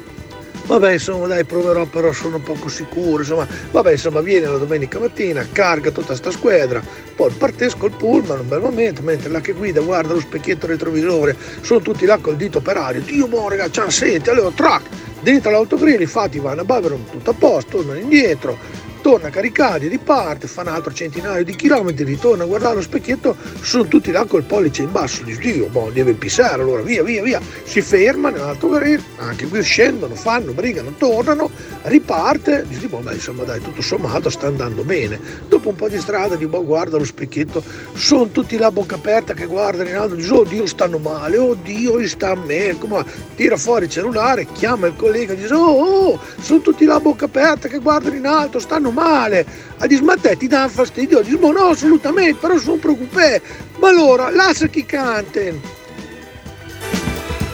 Vabbè, insomma, dai, proverò, però sono poco sicuro. Insomma, vabbè, insomma, viene la domenica mattina, carica tutta sta squadra, poi partesco col pullman, un bel momento, mentre là che guida guarda lo specchietto retrovisore, sono tutti là col dito per aria. Dio buono, ragazzi, c'ha sete, allora, track, dentro l'autogrill, infatti vanno a Bavero, tutto a posto, tornano indietro, torna a caricare, riparte, fa un altro centinaio di chilometri, ritorna a guardare lo specchietto, sono tutti là col pollice in basso, dice Dio, boh, deve pissare, allora via, via, via, si ferma nell'autogrill, anche qui scendono, fanno, brigano, tornano, riparte, dice, boh, dai, insomma, dai, tutto sommato sta andando bene. Dopo un po' di strada, di boh, guarda lo specchietto, sono tutti là a bocca aperta che guardano in alto, dice, oh Dio, stanno male, oh Dio, gli sta a me, come tira fuori il cellulare, chiama il collega, dice, oh, oh, sono tutti là a bocca aperta che guardano in alto, stanno male. A dice, ma te ti dà fastidio? Dice, ma no, assolutamente, però sono preoccupato. Ma allora, lascia chi canten.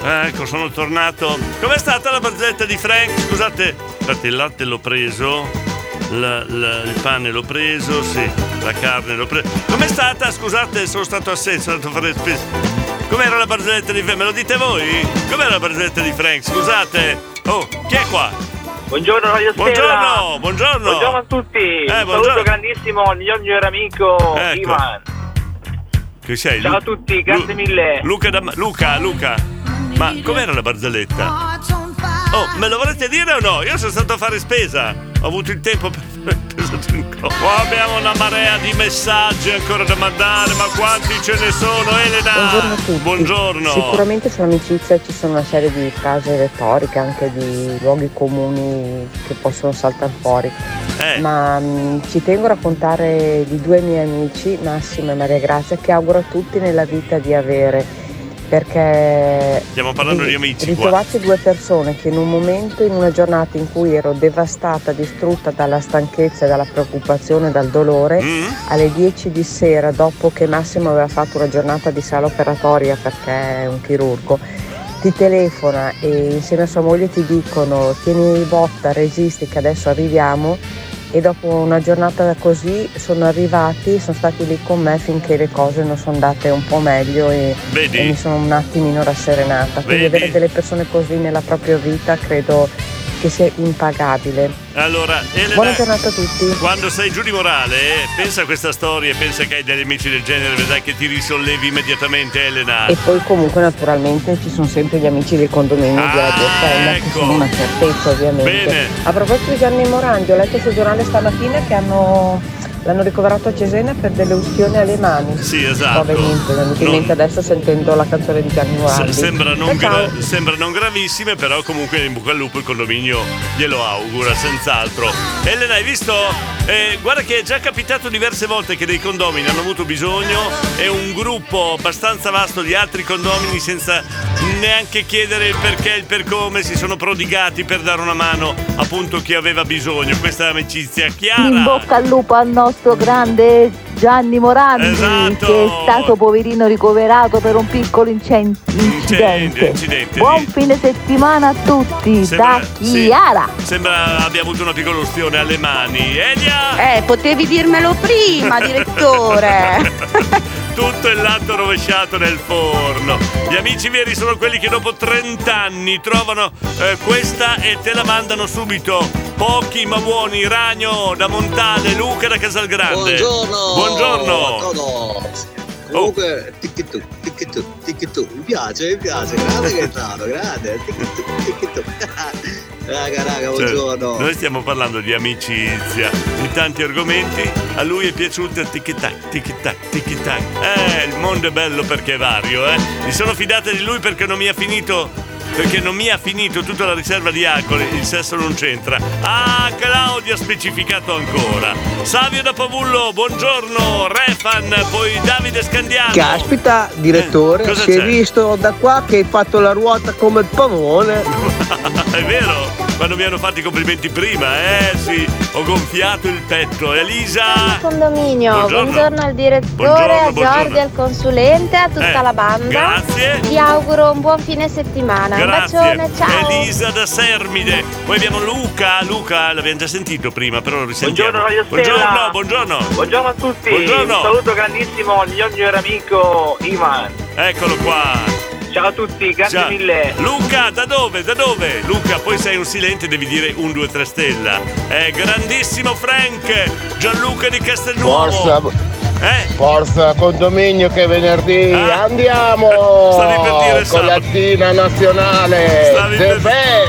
Ecco, sono tornato. Com'è stata la barzelletta di Frank? Scusate, aspetta, il latte l'ho preso, la- la- il pane l'ho preso, sì, la carne l'ho preso. Com'è stata? Scusate, sono stato assente, sono andato a fare spesa. Com'era la barzelletta di Frank? Me lo dite voi? Com'era la barzelletta di Frank? Scusate. Oh, chi è qua? Buongiorno Radio Stella. Buongiorno, buongiorno. Buongiorno a tutti. Eh, Un buongiorno. saluto grandissimo al mio migliore amico Ecco. Ivan. Che sei? Ciao a tutti, grazie mille. Luca, da- Luca, Luca. Ma com'era la barzelletta? Oh, me lo volete dire o no? Io sono stato a fare spesa. Ho avuto il tempo per Qua abbiamo una marea di messaggi ancora da mandare, ma quanti ce ne sono, Elena? Buongiorno a tutti. Buongiorno. Sicuramente sull'amicizia ci sono una serie di frasi retoriche, anche di luoghi comuni che possono saltare fuori. Eh. ma mm, ci tengo a raccontare di due miei amici, Massimo e Maria Grazia, che auguro a tutti nella vita di avere. Perché Stiamo parlando di amici qua. ritrovarci due persone che in un momento, in una giornata in cui ero devastata, distrutta dalla stanchezza, dalla preoccupazione, dal dolore, Mm? alle 10 di sera, dopo che Massimo aveva fatto una giornata di sala operatoria perché è un chirurgo, ti telefona e insieme a sua moglie ti dicono tieni botta, resisti che adesso arriviamo e dopo una giornata così sono arrivati, sono stati lì con me finché le cose non sono andate un po' meglio e, e mi sono un attimino rasserenata. Quindi Vedi? avere delle persone così nella propria vita credo che sia impagabile. Allora, Elena, Buona giornata a tutti. quando sei giù di morale, eh, pensa a questa storia e pensa che hai degli amici del genere, vedrai che ti risollevi immediatamente, Elena. E poi comunque naturalmente ci sono sempre gli amici del condominio di Radio Stella che sono una certezza ovviamente. Ah, ecco. Bene. A proposito di Gianni Morandi, ho letto sul giornale stamattina che hanno, l'hanno ricoverato a Cesena per delle ustioni alle mani. Sì, esatto. Vabbè, niente, mi in Non- mente adesso sentendo la canzone di Gianni Morandi. Se- sembra, non gra- sembra non gravissime, però comunque in bocca al lupo il condominio glielo augura, senz'altro. Elena, hai visto? Eh, guarda che è già capitato diverse volte che dei condomini hanno avuto bisogno e un gruppo abbastanza vasto di altri condomini senza neanche chiedere il perché e il per come si sono prodigati per dare una mano appunto a chi aveva bisogno. Questa è amicizia chiara. In bocca al lupo al nostro grande Gianni Morandi Esatto. che è stato poverino ricoverato per un piccolo incen- incidente. incidente, Buon fine settimana a tutti Sembra- da sì. Chiara. Sembra abbia avuto una piccola ustione alle mani. Elia! Eh, potevi dirmelo prima, direttore. Tutto il lato rovesciato nel forno. Gli amici veri sono quelli che dopo 30 anni trovano eh, questa e te la mandano subito. Pochi ma buoni, Ragno da Montale, Luca da Casalgrande. Buongiorno! Buongiorno! No, Comunque, ticchi tu, ticchi tu, ticchi tu. Mi piace, mi piace. Grande che è stato, grande. Ticchi tu, Raga, raga, Cioè, buongiorno. noi stiamo parlando di amicizia, di tanti argomenti. A lui è piaciuto il tic-tac, tic-tac, tic-tac. Eh, il mondo è bello perché è vario, eh. Mi sono fidata di lui perché non mi ha finito. Perché non mi ha finito tutta la riserva di alcol, il sesso non c'entra. Ah, Claudia ha specificato ancora. Savio da Pavullo, buongiorno, Refan, poi Davide Scandiano. Caspita, direttore, Eh, cosa si è c'è? visto da qua che hai fatto la ruota come il pavone. è vero? Quando mi hanno fatto i complimenti prima, eh sì, ho gonfiato il petto. Elisa! Condominio, Buongiorno. buongiorno, al direttore, Buongiorno, a buongiorno. Giorgi, al consulente, a tutta Eh, la banda. grazie. Vi auguro un buon fine settimana. Un Grazie. bacione, ciao. Elisa da Sermide. Poi abbiamo Luca. Luca, l'abbiamo già sentito prima, però lo risentiamo. Buongiorno. Buongiorno, buongiorno. Buongiorno a tutti. Buongiorno. Un saluto grandissimo al mio migliore amico Ivan. Eccolo qua. Ciao a tutti, grazie Ciao. mille. Luca, da dove? Da dove? Luca, poi sei un silente, devi dire un 2 3 stella. È grandissimo Frank, Gianluca di Castelnuovo. Forza, Eh? forza condominio che è venerdì. Ah. Andiamo! Stavi per dire sabato. Nazionale. Stavi per,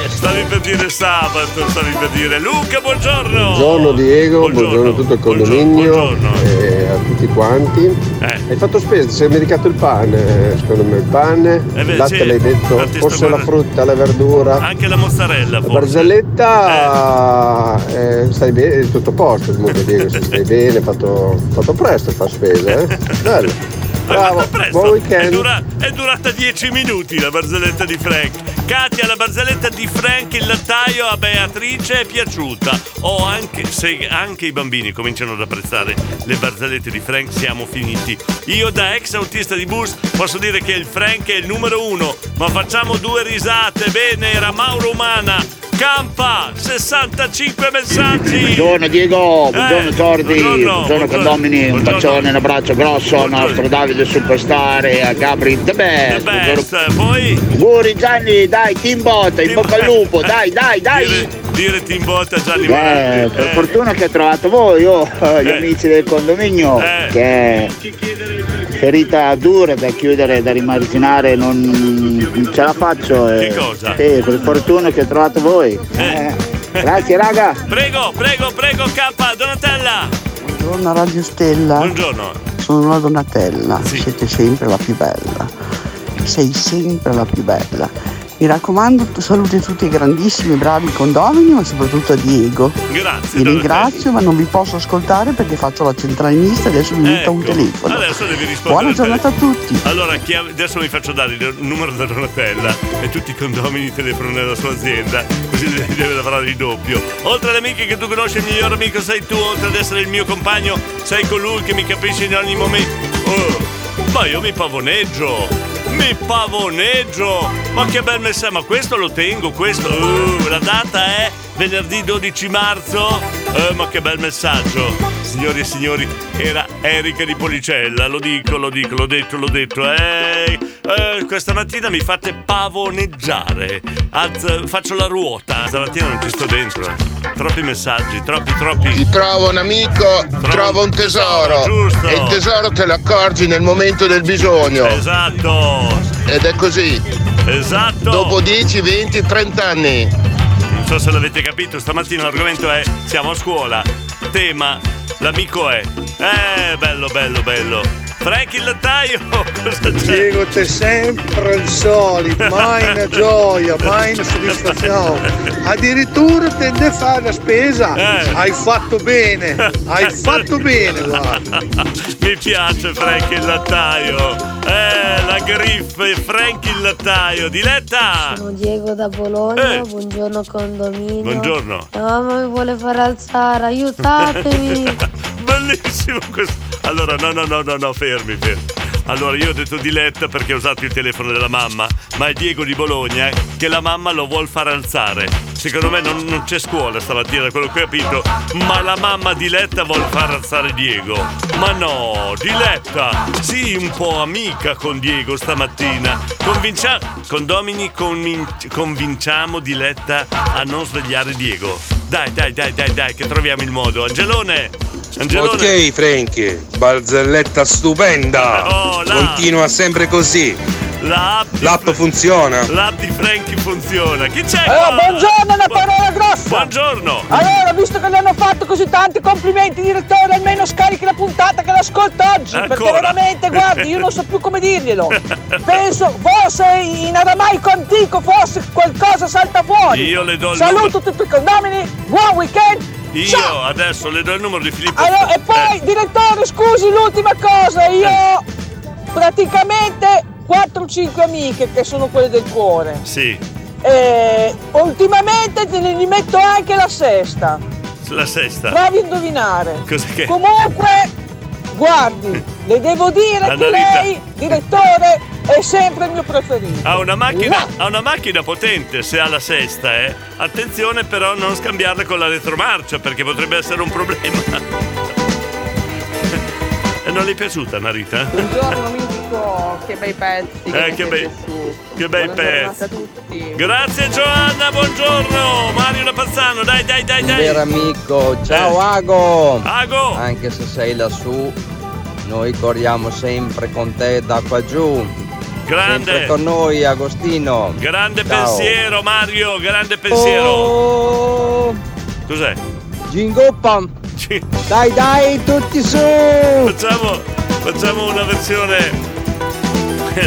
stavi per dire sabato, stavi per dire Luca, buongiorno. Buongiorno Diego, buongiorno, a tutto il condominio e a tutti quanti. Eh. Hai fatto spesa, ti sei dimenticato il pane, secondo me il pane, Eh beh, il latte sì, l'hai detto, forse sto la frutta, la verdura. Anche la mozzarella, La forse. barzelletta eh, stai bene, è tutto a posto comunque Diego, se stai bene, hai fatto, fatto presto a far spesa, eh? Bello. Bravo, buon È, weekend. dura- è durata 10 minuti la barzelletta di Frank. Katia, la barzelletta di Frank il lattaio a Beatrice è piaciuta. O anche se anche i bambini cominciano ad apprezzare le barzellette di Frank, siamo finiti. Io da ex autista di bus posso dire che il Frank è il numero uno, ma facciamo due risate. Bene, era Mauro Umana. Campa, 65 messaggi. Buongiorno Diego, buongiorno Eh, Jordi, buongiorno, buongiorno, condomini, un bacione, un abbraccio grosso al nostro Davide Superstar e a Gabri The Best. Best, poi? Auguri Gianni, dai, team bot, in bocca al lupo, dai, dai, dai. dire, dire ti imbotta Gianni Eh, per Eh. fortuna che ho trovato voi, oh, gli amici del condominio, che è ferita dura da chiudere, da rimarginare, non, ce la faccio. Che eh. cosa? Sì, per fortuna che ho trovato voi. Eh, Grazie raga. Prego, prego, prego, K, Donatella. Buongiorno Radio Stella. Buongiorno. Sono la Donatella. Siete sempre la più bella. Sei sempre la più bella. Mi raccomando, saluti tutti i grandissimi, bravi condomini, ma soprattutto a Diego. Grazie. Vi ringrazio, ma non vi posso ascoltare perché faccio la centralinista, adesso mi metto un Ecco, telefono. Adesso devi rispondere. Buona a giornata a tutti. Allora, adesso vi faccio dare il numero da Donatella e tutti i condomini telefonano nella sua azienda, così deve lavorare di doppio. Oltre alle amiche che tu conosci, il miglior amico sei tu, oltre ad essere il mio compagno, sei colui che mi capisce in ogni momento. Oh, ma io mi pavoneggio! Mi pavoneggio! Ma che bel messaggio! Ma questo lo tengo, questo. Uh, la data è venerdì 12 marzo. Eh, ma che bel messaggio! Signori e signori, era Erika di Policella, lo dico, lo dico, l'ho detto, l'ho detto. Ehi, eh, questa mattina mi fate pavoneggiare. Az- faccio la ruota. Stamattina non ci sto dentro. Troppi messaggi, troppi, troppi. Ti trova un amico, trova un tesoro. giusto. E il tesoro te lo accorgi nel momento del bisogno. Esatto. Ed è così. Esatto. Dopo 10, 20, 30 anni. Non so se l'avete capito, stamattina l'argomento è siamo a scuola. Tema, l'amico è. Eh, bello, bello, bello. Frank il lattaio, cosa c'è? Diego c'è sempre il solito, mai una gioia, mai una soddisfazione. Addirittura tende a fare la spesa. Eh. Hai fatto bene, hai fatto bene, guarda. Mi piace Frank il lattaio. Eh, la griffe, Frank il lattaio. Diletta! Sono Diego da Bologna, Eh. buongiorno condominio. Buongiorno. La mamma mi vuole far alzare, aiutatemi. Bellissimo questo. Allora, no, no, no, no, no, fermi, fermi. Allora, io ho detto Diletta perché ho usato il telefono della mamma, ma è Diego di Bologna che la mamma lo vuol far alzare. Secondo me non, non c'è scuola stamattina, da quello che ho capito, ma la mamma Diletta vuol far alzare Diego. Ma no, Diletta, sii un po' amica con Diego stamattina. Convinciamo, condomini, convin- convinciamo Diletta a non svegliare Diego. Dai, dai, dai, dai, dai, che troviamo il modo. Angelone! Angelone! Ok Frankie, barzelletta stupenda. Oh, Continua sempre così. L'app, L'app funziona. l'app di Frankie funziona. Chi c'è? Allora, qua? buongiorno, una parola grossa! Buongiorno! Allora, visto che gli hanno fatto così tanti complimenti, direttore, almeno scarichi la puntata che l'ascolto oggi. Perché Ancora? veramente, guardi, io non so più come dirglielo. Penso, forse in aramaico antico, forse qualcosa salta fuori. Io le do il Saluto tutti i condomini, buon weekend. Io adesso le do il numero di Filippo. Allora, e poi, direttore, scusi, l'ultima cosa, io praticamente 4 o 5 amiche che sono quelle del cuore. Sì, E ultimamente te ne metto anche la sesta. la sesta. Provi a indovinare. Cos'è che? Comunque, guardi, le devo dire che Annalisa. lei, direttore, è sempre il mio preferito. Ha una, macchina, ha una macchina potente se ha la sesta, eh. Attenzione però a non scambiarla con la retromarcia perché potrebbe essere un problema. E non le è piaciuta Narita? Buongiorno amico, che bei pezzi. Eh, che bei, che bei pezzi. a tutti. Grazie Giovanna, buongiorno. Mario da Pazzano, dai dai dai dai. Vero amico, ciao Ago! Ago! Anche se sei lassù, noi corriamo sempre con te da qua giù. Grande. Sempre con noi Agostino. Grande Ciao. pensiero Mario, grande pensiero. Oh, Cos'è? Gingoppa! Dai dai, tutti su! Facciamo, facciamo una versione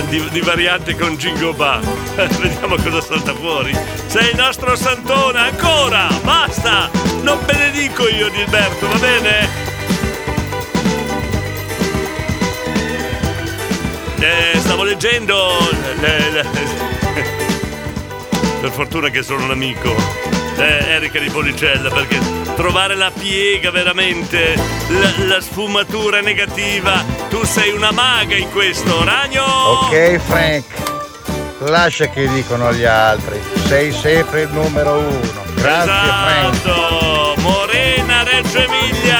di, di variante con Jingo Ba. Vediamo cosa salta fuori. Sei il nostro santone, ancora! Basta! Non benedico io Gilberto, va bene? Eh, stavo leggendo. le- le- per fortuna che sono un amico. Eh, Erika di Policella, perché trovare la piega veramente, la, la sfumatura negativa. Tu sei una maga in questo, ragno! Ok Frank, lascia che dicono gli altri. Sei sempre il numero uno. Grazie Frank. Esatto! Morena Reggio Emilia!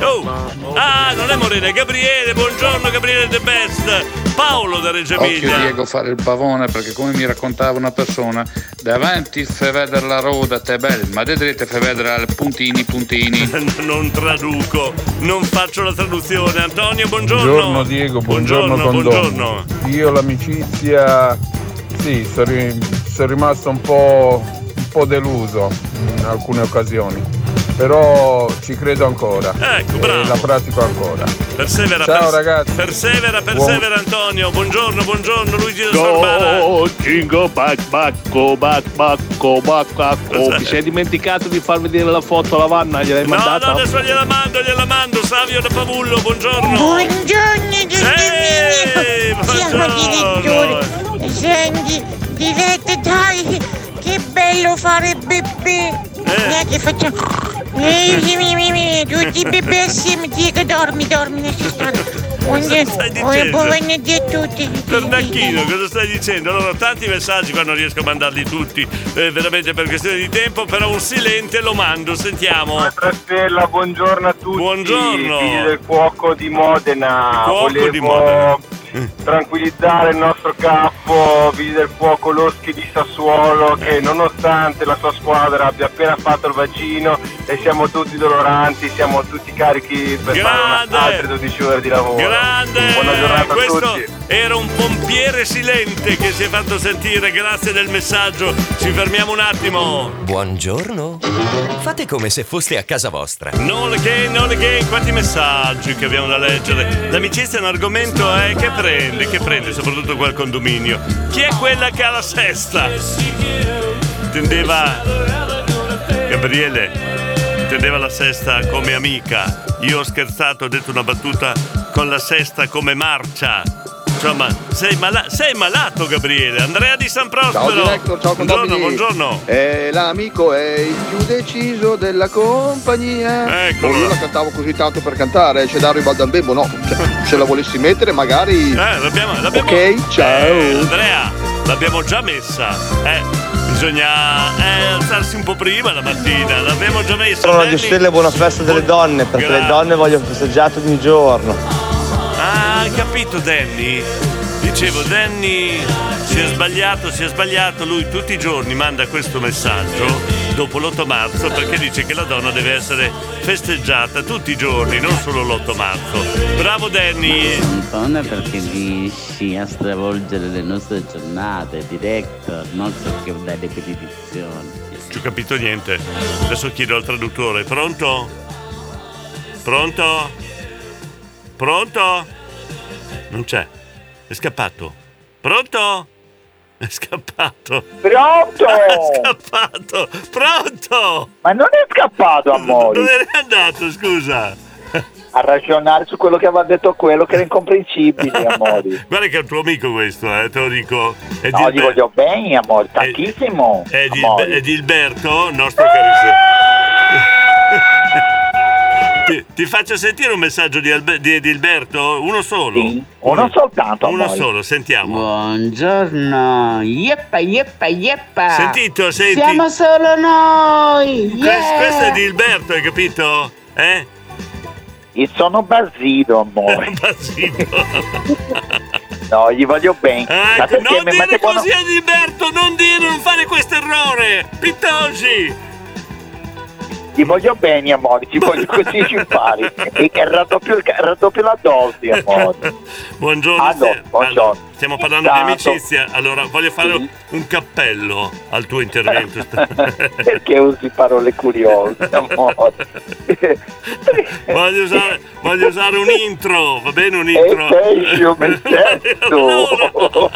Oh! Ah, non è Morena, è Gabriele, buongiorno Gabriele The Best! Paolo da Reggio Occhio Emilia! Diego fare il pavone perché come mi raccontava una persona davanti fa vedere la roda te è bella ma da dritta fa vedere al puntini puntini non traduco, non faccio la traduzione. Antonio, buongiorno. Buongiorno Diego, buongiorno, Buongiorno, buongiorno. Io l'amicizia, sì, sono, sono rimasto un po', un po' deluso in alcune occasioni. Però ci credo ancora. Ecco, e bravo. la pratico ancora. Persevera, Ciao pers- ragazzi. Persevera, persevera Antonio. Buongiorno, buongiorno Luigi da Sorbara. Go, jingle back, bacco, back, bacco, back, bacco. Ti sei dimenticato di far vedere la foto alla vanna? Gliel'hai No, mandata? no, adesso gliela mando, gliela mando. Savio da Pavullo, buongiorno. Buongiorno Ehi, Siamo addirittura Senti, dirette dai Che bello fare bebè Che facciamo Eh, mi, mi, mi, Tutti i bebè assieme Diego dormi, dormi Buongiorno buon- buon venerdì a tutti Pernacchino, cosa stai dicendo? Allora, tanti messaggi qua non riesco a mandarli tutti, eh, veramente per questione di tempo, però un silente lo mando, sentiamo. Stella, buongiorno a tutti. Buongiorno. Figli del fuoco di Modena. Fuoco Volevo di Modena. Tranquillizzare il nostro capo, Vigili del fuoco Loschi di Sassuolo, che nonostante la sua squadra abbia appena fatto il vaccino e siamo tutti doloranti, siamo tutti carichi per fare Grande. una- altre 12 ore di lavoro. Grande! Buona giornata a Questo tutti. era un pompiere silente che si è fatto sentire, grazie del messaggio. Ci fermiamo un attimo. Buongiorno. Fate come se foste a casa vostra. Non again, non again, quanti messaggi che abbiamo da leggere. L'amicizia è un argomento eh, che prende, che prende soprattutto quel condominio. Chi è quella che ha la sesta? Intendeva Gabriele, intendeva la sesta come amica. Io ho scherzato, ho detto una battuta con la sesta come marcia. Insomma, sei, mala- sei malato Gabriele. Andrea di San Prospero. Ciao director, ciao buongiorno, buongiorno. Eh, l'amico è il più deciso della compagnia. Eccolo. Oh, io la cantavo così tanto per cantare, c'è Dario Baldambembo, no. Cioè, se la volessi mettere magari. Eh, l'abbiamo, l'abbiamo- Ok, ciao. Eh, Andrea, l'abbiamo già messa. Eh, bisogna eh, alzarsi un po' prima la mattina. L'abbiamo già messa. Sono di stelle buona festa delle donne, perché le Grazie. donne vogliono festeggiare ogni giorno. Hai capito Danny? Dicevo, Danny si è sbagliato, si è sbagliato. Lui tutti i giorni manda questo messaggio dopo l'8 marzo perché dice che la donna deve essere festeggiata tutti i giorni, non solo l'8 marzo. Bravo Danny! Buona perché riesci a stravolgere le nostre giornate, director, non perché dai ripetizioni. Ci ho capito niente. Adesso chiedo al traduttore. Pronto? Pronto? Pronto? Non c'è. È scappato. Pronto? È scappato. Pronto? È scappato. Pronto? Ma non è scappato, amore. Dove eri andato, scusa? A ragionare su quello che aveva detto quello che era incomprensibile, amore. Guarda che è un tuo amico questo, eh, te lo dico. È No, gli Dilber- voglio bene, amore, tantissimo. è Dil- amore. è Dilberto, nostro carissimo. Ti, ti faccio sentire un messaggio di, Albe- di Dilberto? Uno solo? uno soltanto, Uno amore. solo, sentiamo. Buongiorno, yeppa, yeppa, yeppa. Sentito, senti. Siamo solo noi. Questo, yeah! questo è Dilberto, hai capito? Eh? E sono Basilo, amore. Basilo. no, gli voglio bene. Perché non dire così a Dilberto, non dire, non fare questo errore! Pitoggi! Gli voglio bene, amore, ci voglio così ci impari. E raddoppio, raddoppio la dose, amore. Buongiorno, Allora, buongiorno. stiamo parlando di Tanto. amicizia. Allora, voglio fare un cappello al tuo intervento. Perché usi parole curiose, amore? voglio, usare, voglio usare un intro, va bene? Un intro. E io mi sento.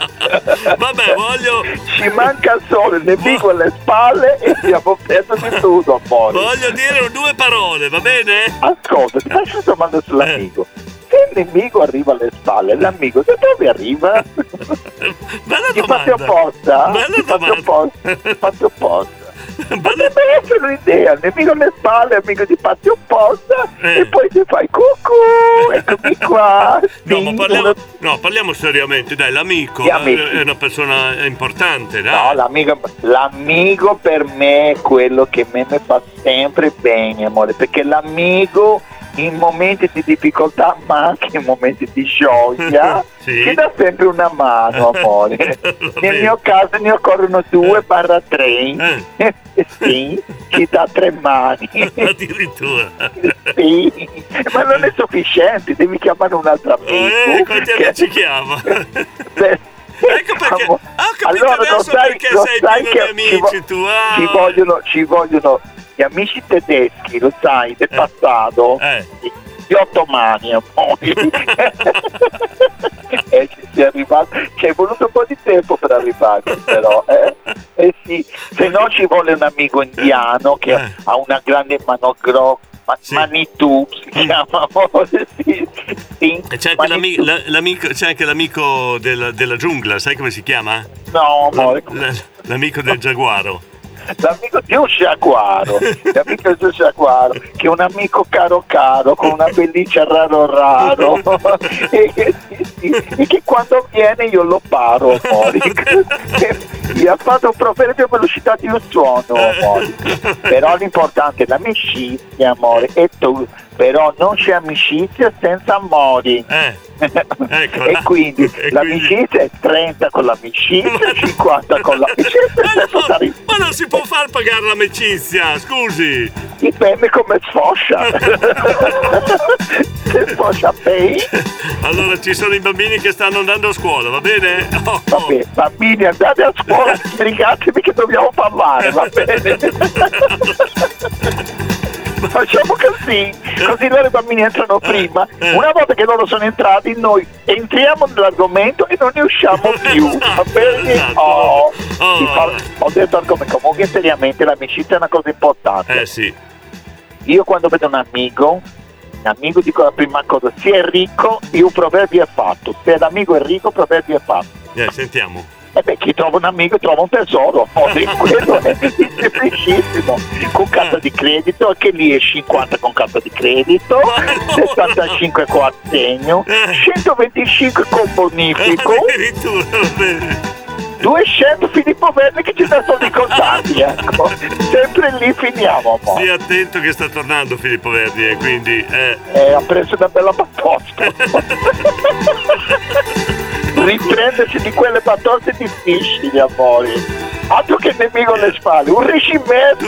Vabbè, voglio. Ci manca solo il nemico alle spalle e preso di tutto, amore. Voglio dire due parole, va bene? Ascolta, ti faccio una domanda sull'amico. Se il nemico arriva alle spalle, l'amico da dove arriva? Bella Ti faccio domanda. apposta? Bella Ti faccio domanda. apposta? Ti faccio apposta. Potrebbe essere un'idea, nemico alle spalle, amico ti fatti opposta e poi ti fai cucù, eccomi qua. No, ma parliamo, no, parliamo seriamente, dai, l'amico amici. è una persona importante, dai. No, l'amico, l'amico per me è quello che a me mi fa sempre bene, amore, perché l'amico in momenti di difficoltà, ma anche in momenti di gioia, Sì. ci dà sempre una mano, amore. Nel mio caso ne occorrono due barra tre. sì, ci dà tre mani. Addirittura. sì, ma non è sufficiente, devi chiamare un altro amico. Eh, quanti che- amici chiama? Ecco perché ho capito allora lo adesso sai, perché sei pieno che di ci, vo- amici tu. ah. ci vogliono, ci vogliono gli amici tedeschi, lo sai, del passato, Eh. gli ottomani, amore. e ci sei arrivato, ci è voluto un po' di tempo per arrivarci però, eh? Eh sì, se no ci vuole un amico indiano che Eh. ha una grande mano grossa. Ma, Manitou si chiama amore, sì, sì. C'è anche, l'ami- la- l'amico, c'è anche l'amico della, della giungla, sai come si chiama? No, amore, La- l'amico del giaguaro. L'amico di un sciacquaro, l'amico di sciacquaro, che è un amico caro caro, con una pelliccia raro raro, e, e che quando viene io lo paro, amore. Mi ha fatto un proverbio velocità di un suono, amore. Però l'importante è l'amicizia, amore, e tu, però non c'è amicizia senza amori. ecco, e quindi l'amicizia è 30 con l'amicizia, 50 con l'amicizia e senza stare Ma non si può far pagare l'amicizia, scusi! Dipende come sfoscia. Se sfoscia bene. Allora ci sono i bambini che stanno andando a scuola, va bene? Oh, Vabbè, bambini andate a scuola, sbrigatemi che dobbiamo parlare, va bene? Facciamo così, così loro i bambini entrano prima. Una volta che loro sono entrati, noi entriamo nell'argomento e non ne usciamo più. Va bene? Oh, si fa- ho detto argomento. Comunque seriamente l'amicizia è una cosa importante. Eh sì. Io quando vedo un amico, un amico dico la prima cosa, se è ricco, io un proverbio è fatto. Se l'amico è ricco, il proverbio è fatto. Eh, sentiamo. E beh, chi trova un amico trova un tesoro, poi quello è semplicissimo. Con carta di credito, anche lì è 50 con carta di credito, 75 con assegno, 125 con bonifico. 200 Filippo Verde che ci dà soldi contanti, ecco. Sempre lì finiamo, amore. Stia attento che sta tornando Filippo Verdi e quindi... Eh. Eh, ha preso una bella batosta. Riprendersi di quelle batoste difficili, amore. Altro che nemico alle spalle, un riuscimento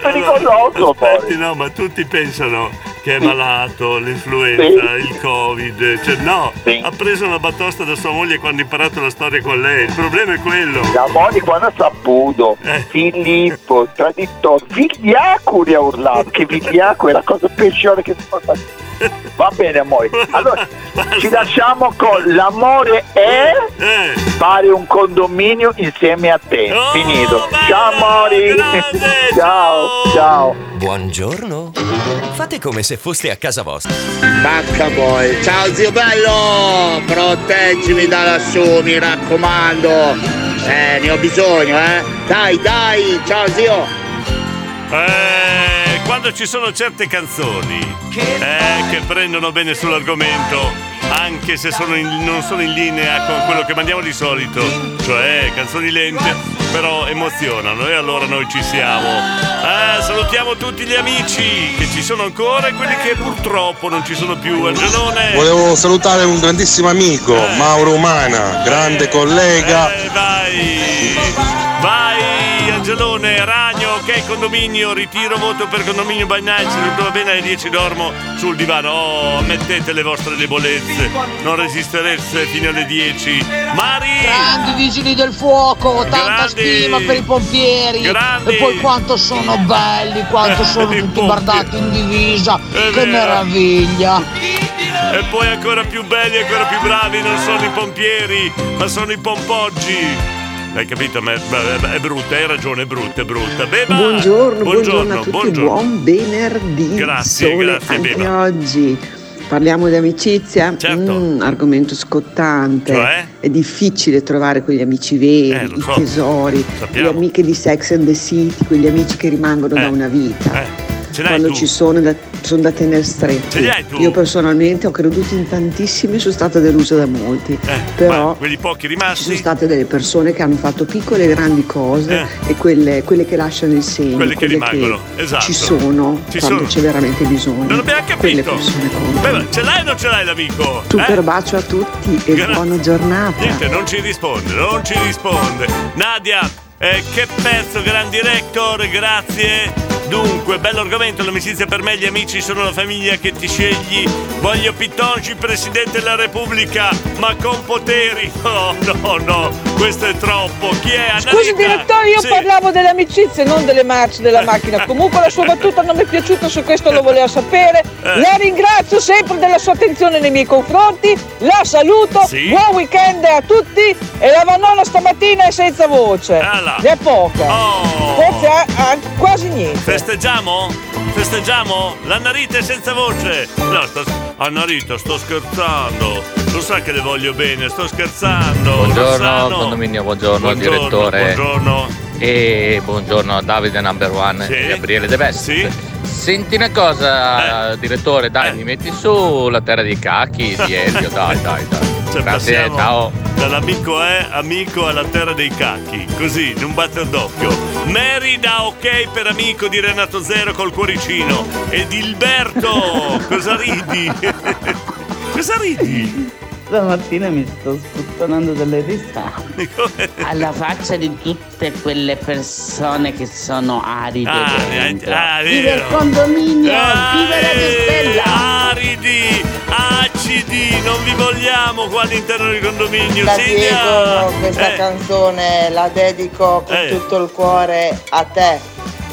pericoloso, amore. Infatti no, ma tutti pensano che è malato, l'influenza, il covid. Cioè no, ha preso una batosta da sua moglie quando ha imparato la storia con lei. Il problema è quello. La moglie quando ha saputo, Filippo, traditore, vigliacuri ha urlato, che vigliaco è la cosa peggiore che si possa Va bene amore, allora ci lasciamo con l'amore è fare un condominio insieme a te. Finito. Ciao amori. ciao, ciao. Buongiorno. Fate come se foste a casa vostra. Bacca poi. Ciao zio bello! Proteggimi da lassù, mi raccomando. Eh, ne ho bisogno, eh. Dai, dai, ciao zio. Eh, quando ci sono certe canzoni eh, che prendono bene sull'argomento, anche se sono in- non sono in linea con quello che mandiamo di solito, cioè canzoni lente, però emozionano e allora noi ci siamo. Eh, salutiamo tutti gli amici che ci sono ancora e quelli che purtroppo non ci sono più. Angelone! Volevo salutare un grandissimo amico, Mauro Umana, grande collega. Eh, vai! Angelone, Ragno, ok condominio, ritiro voto per condominio se tutto va bene alle 10 dormo sul divano. Oh, ammettete le vostre debolezze, non resisterete fino alle 10. Mari! Grandi vigili del fuoco, tanta Grandi. stima per i pompieri. Grandi. E poi quanto sono belli, quanto sono tutti bardati in divisa. che vero. meraviglia. E poi ancora più belli, ancora più bravi, non sono i pompieri, ma sono i pompoggi. Hai capito? Ma è, brutta, hai ragione, è brutta, è brutta. Beba! Buongiorno, buongiorno, a tutti, buongiorno. buon venerdì. Grazie, Sole grazie, anche Beba. oggi. Parliamo di amicizia? Certo. Mm, argomento scottante. Cioè? È difficile trovare quegli amici veri, Eh, i so. tesori, Sappiamo. le amiche di Sex and the City, quegli amici che rimangono da una vita. Eh, Quando tu? ci sono da, sono da tenere tu? Io personalmente ho creduto in tantissimi e sono stata delusa da molti. però Ma quelli pochi ci sono rimasti, state delle persone che hanno fatto piccole e grandi cose Eh. e quelle, quelle che lasciano il segno, Quelle che quelle rimangono, esatto. ci sono Ci quando sono. c'è veramente bisogno. non abbiamo Quelle capito. Beba, ce l'hai o non ce l'hai l'amico? Super Eh? bacio a tutti e Grazie. buona giornata. Niente, non ci risponde, non ci risponde. Nadia, eh, che pezzo, gran director, grazie. Dunque, bello argomento, l'amicizia per me, gli amici sono la famiglia che ti scegli. Voglio Pitonci, Presidente della Repubblica, ma con poteri. No, no, no, questo è troppo. Chi è? Annalisa? Scusi direttore, io Sì. parlavo delle amicizie, non delle marce della macchina. Comunque la sua battuta non mi è piaciuta, su questo lo voleva sapere. Eh. La ringrazio sempre della sua attenzione nei miei confronti. La saluto. Sì. Buon weekend a tutti. E la Vannola stamattina è senza voce. là. Ne è poca. Oh. Forse ha, ha quasi niente. Festeggiamo? Festeggiamo? La Narita è senza voce! No, sto, Annarita, sto scherzando! Lo sa che le voglio bene, sto scherzando! Buongiorno condominio, buongiorno, Buongiorno, direttore. buongiorno. E buongiorno a Davide Number One Sì. e Gabriele De Best. Sì. Senti una cosa, direttore, dai, mi metti su la terra dei cacchi di Elio, dai, dai, dai. Cioè, Grazie, ciao. Dall'amico è amico alla terra dei cacchi, così, in un batter d'occhio. Mary da ok per amico di Renato Zero col cuoricino. Ed Ilberto, cosa ridi? cosa ridi? Stamattina mi sto sputtanando delle risate alla faccia di tutte quelle persone che sono aride Ah, dentro. eh, ah, Viva il condominio, Ah, viva la eh, stella! Aridi, acidi, non vi vogliamo qua all'interno del condominio. Da! Diego questa Eh, canzone la dedico con Eh. tutto il cuore a te,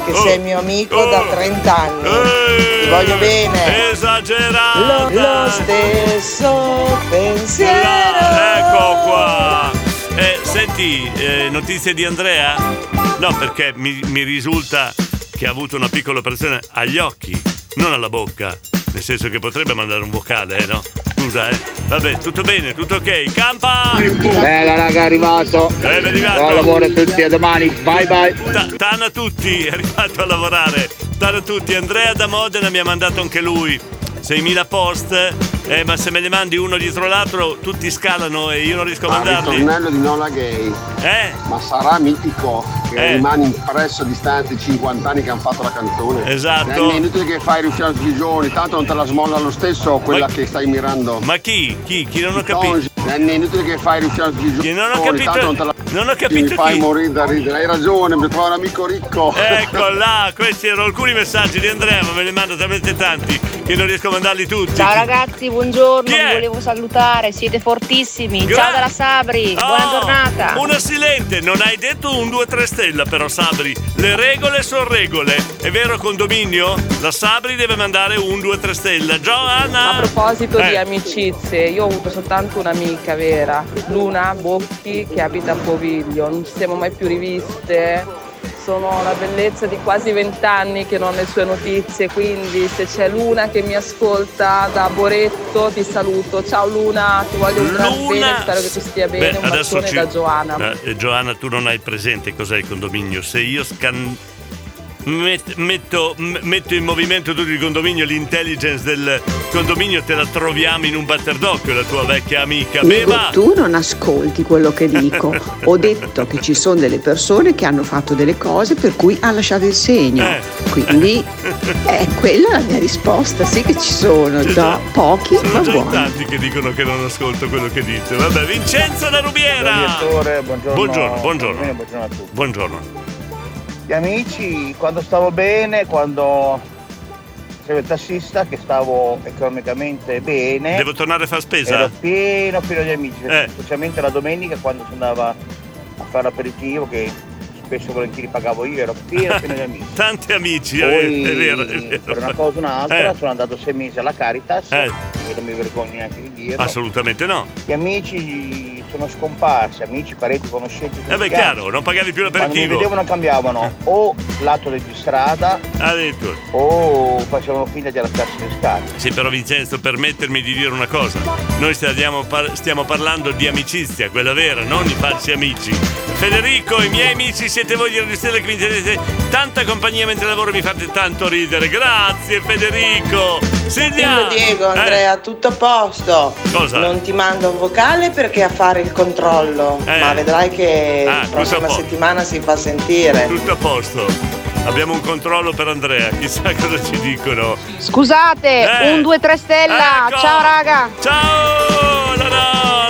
che Oh. sei mio amico da 30 anni. Ti voglio bene. Esagerata! Lo, lo stesso pensiero. Ecco qua! Eh, senti, eh, notizie di Andrea? No, perché mi, mi risulta che ha avuto una piccola operazione agli occhi, non alla bocca. Nel senso che potrebbe mandare un vocale, eh, no? Scusa, eh. Vabbè, tutto bene, tutto ok. Campa! Bella raga, è arrivato. Eh, è arrivato. Buon lavoro a tutti, a domani. Bye bye. Ta- Tana a tutti, è arrivato a lavorare. Tana a tutti. Andrea da Modena mi ha mandato anche lui 6.000 post. Eh, ma se me ne mandi uno dietro l'altro, tutti scalano e io non riesco a Al mandarli. ritornello di Nola Gay. Eh? Ma sarà mitico che Eh. rimane impresso a distanza di 50 anni che hanno fatto la canzone. Esatto. È inutile che fai riuscire a giorni, tanto non te la smolla lo stesso quella Ma- che stai mirando. Ma chi? Chi? Chi non ho capito? È inutile che fai a giorni, non ho capito- non te la non ho capito Mi fai chi. morire da ridere. Hai ragione, mi trovo un amico ricco. Ecco là, questi erano alcuni messaggi di Andrea, ma me ne mando talmente tanti che non riesco a mandarli tutti. Ciao ragazzi, buongiorno, Chi è? vi volevo salutare, siete fortissimi. Gra- Ciao dalla Sabri, buona Oh, giornata. Una silente, non hai detto un 2-3 stella però Sabri. Le regole sono regole. È vero condominio? La Sabri deve mandare un 2-3 stella. Giovanna! A proposito di Eh. amicizie, io ho avuto soltanto un'amica vera, Luna Bocchi, che abita a Poviglio. Non ci siamo mai più riviste. Sono la bellezza di quasi vent'anni che non ho le sue notizie, quindi se c'è Luna che mi ascolta da Boretto ti saluto. Ciao Luna, ti voglio un gran bene, spero che tu stia bene. Beh, un bacione ci- da Giovanna. Eh, Giovanna, tu non hai presente cos'è il condominio. Se io scan... met- metto, metto in movimento tutto il condominio, l'intelligence del condominio te la troviamo in un batter d'occhio, la tua vecchia amica. Beva! tu non ascolti quello che dico. Ho detto che ci sono delle persone che hanno fatto delle cose per cui ha lasciato il segno. Eh. Quindi è quella la mia risposta. Sì che ci sono, già pochi, Sono ma già buoni. tanti che dicono che non ascolto quello che dite. Vabbè, Vincenzo da Rubiera! Buongiorno. Buongiorno, buongiorno. Buongiorno a tutti. Buongiorno. Gli amici, quando stavo bene, quando facevo il tassista, che stavo economicamente bene. Devo tornare a fare spesa? Ero pieno, pieno di amici, Eh. specialmente la domenica quando si andava a fare l'aperitivo, che spesso e volentieri pagavo io, ero pieno, pieno di amici. Tanti amici, Poi, è vero, è vero. per una cosa o un'altra, Eh. sono andato sei mesi alla Caritas, Eh. che non mi vergogno neanche di dirlo. Assolutamente no. Gli amici sono scomparsi, amici, parenti, conoscenti. Eh beh, chiaro, non pagavi più Quando mi l'aperitivo. vedevano cambiavano o lato di strada Addirittura. o facevano finta di allargarsi le scale. Sì, però Vincenzo, permettermi di dire una cosa. Noi stiamo, par- stiamo parlando di amicizia, quella vera, non di falsi amici. Federico, i miei amici siete voi di Radio Stella che mi tenete tanta compagnia mentre lavoro, mi fate tanto ridere. Grazie Federico. Silvia. Dillo Diego, Eh, Andrea, tutto a posto. Cosa? Non ti mando un vocale perché a fare il controllo, Eh. ma vedrai che Ah, la prossima settimana si fa sentire. Tutto a posto. Abbiamo un controllo per Andrea, chissà cosa ci dicono. Scusate, Eh. un 2-3 stella. Ecco. Ciao raga. Ciao!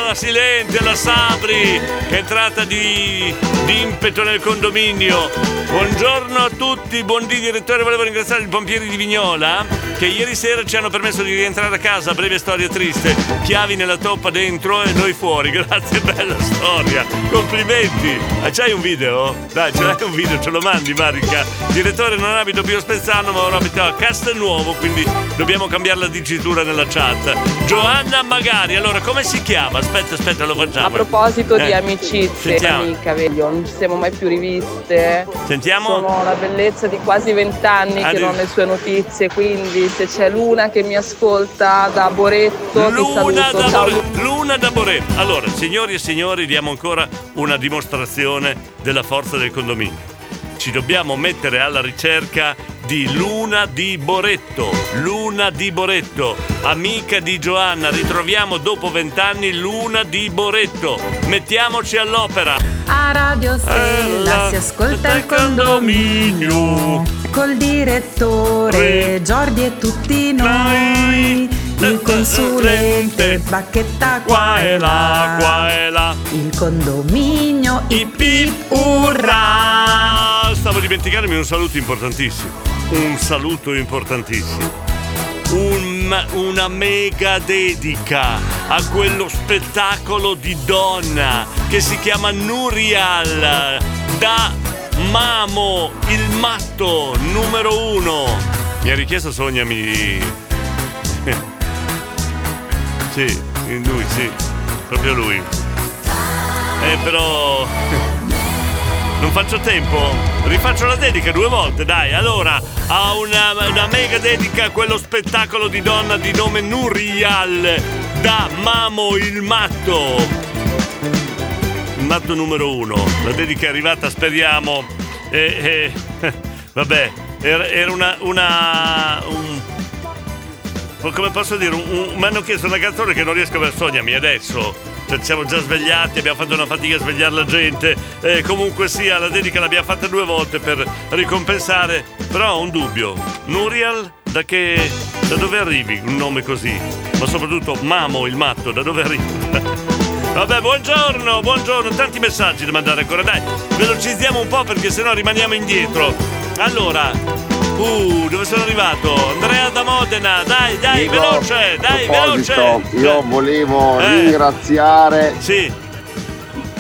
La, la, la Silente, la Sabri, che è entrata di, di impeto nel condominio. Buongiorno a tutti, buon dì direttore, volevo ringraziare i pompieri di Vignola che ieri sera ci hanno permesso di rientrare a casa, breve storia triste, chiavi nella toppa dentro e noi fuori, grazie, bella storia, complimenti. Ah, c'hai un video? Dai, ce l'hai un video, ce lo mandi Marica. Direttore non abito più a Spezzano ma ora abito a Castelnuovo, quindi dobbiamo cambiare la dicitura nella chat. Giovanna Magari, allora come si chiama? Aspetta, aspetta, lo facciamo. A proposito di Eh, amicizie, Sentiamo. amica, vedi, non ci siamo mai più riviste. Sentiamo. Sono la bellezza di quasi vent'anni che di- non ho le sue notizie, quindi se c'è Luna che mi ascolta da Boretto, Luna da, Ciao Bore- Luna da Boretto. Allora, signori e signori, diamo ancora una dimostrazione della forza del condominio. Ci dobbiamo mettere alla ricerca di Luna di Boretto. Luna di Boretto, amica di Giovanna. Ritroviamo dopo vent'anni Luna di Boretto. Mettiamoci all'opera. A Radio Stella si ascolta il condominio col direttore Giordi e tutti noi. Il consulente bacchetta qua e là. Qua e là. Il condominio ip ip urrà! Stavo dimenticandomi un saluto importantissimo. Un saluto importantissimo. Un- una mega dedica a quello spettacolo di donna che si chiama Nurial da Mamo, il matto numero uno. Mi ha richiesto Sognami. sì, lui, sì, proprio lui. Eh, però. Non faccio tempo. Rifaccio la dedica due volte, dai. Allora, a una, una mega dedica a quello spettacolo di donna di nome Nurial da Mamo il Matto. Il matto numero uno. La dedica è arrivata, speriamo. E, e- vabbè, era, era una. una un- come posso dire? Un- un- mi hanno chiesto una canzone che non riesco a sognami adesso. Ci siamo già svegliati, abbiamo fatto una fatica a svegliare la gente. Eh, comunque sia, la dedica l'abbiamo fatta due volte per ricompensare. Però ho un dubbio. Nurial, da che. da dove arrivi un nome così? Ma soprattutto Mamo il matto, da dove arrivi? Vabbè, buongiorno, buongiorno, tanti messaggi da mandare ancora, dai, velocizziamo un po' perché sennò rimaniamo indietro. Allora, uh, dove sono arrivato? Andrea Modena, dai, dai, Dico, veloce, dai, a proposito, veloce. Io volevo Eh. ringraziare Sì.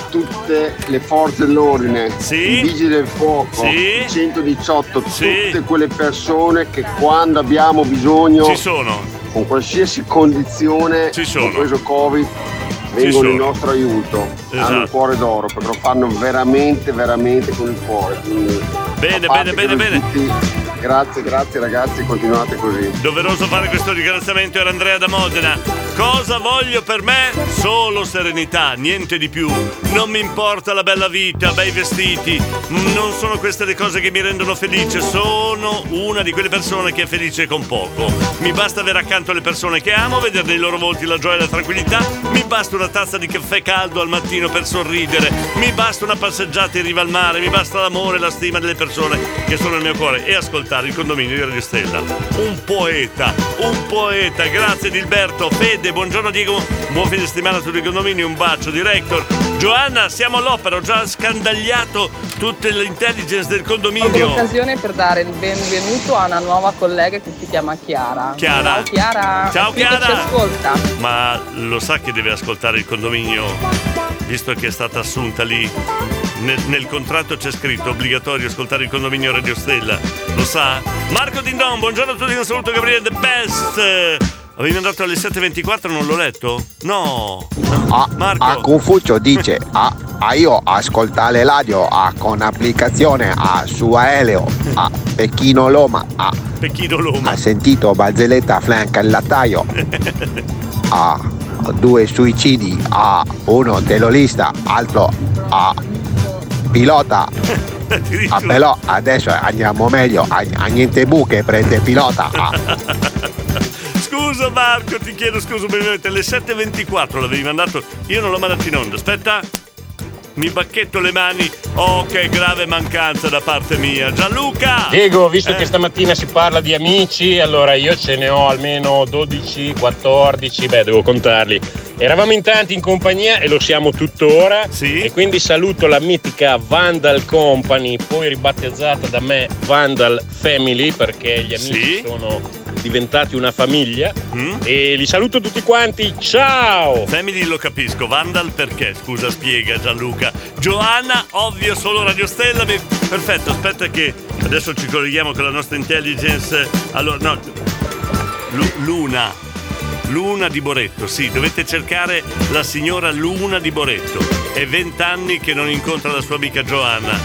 tutte le forze dell'ordine, i vigili del fuoco, Sì. i 118, Sì. tutte quelle persone che quando abbiamo bisogno, Ci sono. con qualsiasi condizione, sono. compreso Covid, vengono in nostro aiuto. Hanno Esatto. il cuore d'oro perché lo fanno veramente, veramente con il cuore. Quindi, Bene, bene, bene, tutti, grazie, grazie ragazzi, continuate così. Doveroso fare questo ringraziamento era Andrea da Modena. Cosa voglio per me? Solo serenità, niente di più. Non mi importa la bella vita, bei vestiti. Non sono queste le cose che mi rendono felice. Sono una di quelle persone che è felice con poco. Mi basta avere accanto le persone che amo, vedere nei loro volti la gioia e la tranquillità. Mi basta una tazza di caffè caldo al mattino per sorridere. Mi basta una passeggiata in riva al mare. Mi basta l'amore e la stima delle persone che sono nel mio cuore. E ascoltare il condominio di Radio Stella. Un poeta, un poeta. Grazie Dilberto. Fede, buongiorno Diego. Buon fine settimana a tutti il condominio. Un bacio, director. Giovanna, siamo all'opera. Ho già scandagliato tutte le intelligence del condominio. l'occasione per dare il benvenuto a una nuova collega che si chiama Chiara. Chiara. Ciao Chiara. Ciao, Chiara. ci ascolta. Ma lo sa che deve ascoltare il condominio, visto che è stata assunta lì. Nel, nel contratto c'è scritto obbligatorio ascoltare il condominio Radio Stella. Lo sa? Marco Dindon, buongiorno a tutti, un saluto Gabriele The Best. Avevi mandato alle 7.24, non l'ho letto? No. Marco. A Confucio dice a, a io ascoltare radio a, con applicazione a su aereo a Pechino Loma a, Pechino Loma. ha sentito barzelletta flanca il lattaio a due suicidi a uno terrorista altro a pilota ah, però adesso andiamo meglio a, a niente buche prende pilota ah. Scusa Marco, ti chiedo scusa brevemente, alle 7.24 l'avevi mandato, io non l'ho mandato in onda, aspetta. Mi bacchetto le mani. Oh, che grave mancanza da parte mia. Gianluca! Diego, visto Eh. che stamattina si parla di amici, allora io ce ne ho almeno 12, 14, beh, devo contarli. Eravamo in tanti in compagnia e lo siamo tuttora. E quindi saluto la mitica Vandal Company, poi ribattezzata da me Vandal Family perché gli amici sono diventati una famiglia. E li saluto tutti quanti. Ciao! Family lo capisco, Vandal perché? Scusa, spiega Gianluca. Giovanna, ovvio, solo Radio Stella. mi- Perfetto, aspetta che adesso ci colleghiamo con la nostra intelligence. Allora, no. Lu- Luna. Luna di Boretto, sì, dovete cercare la signora Luna di Boretto. È vent'anni che non incontra la sua amica Giovanna.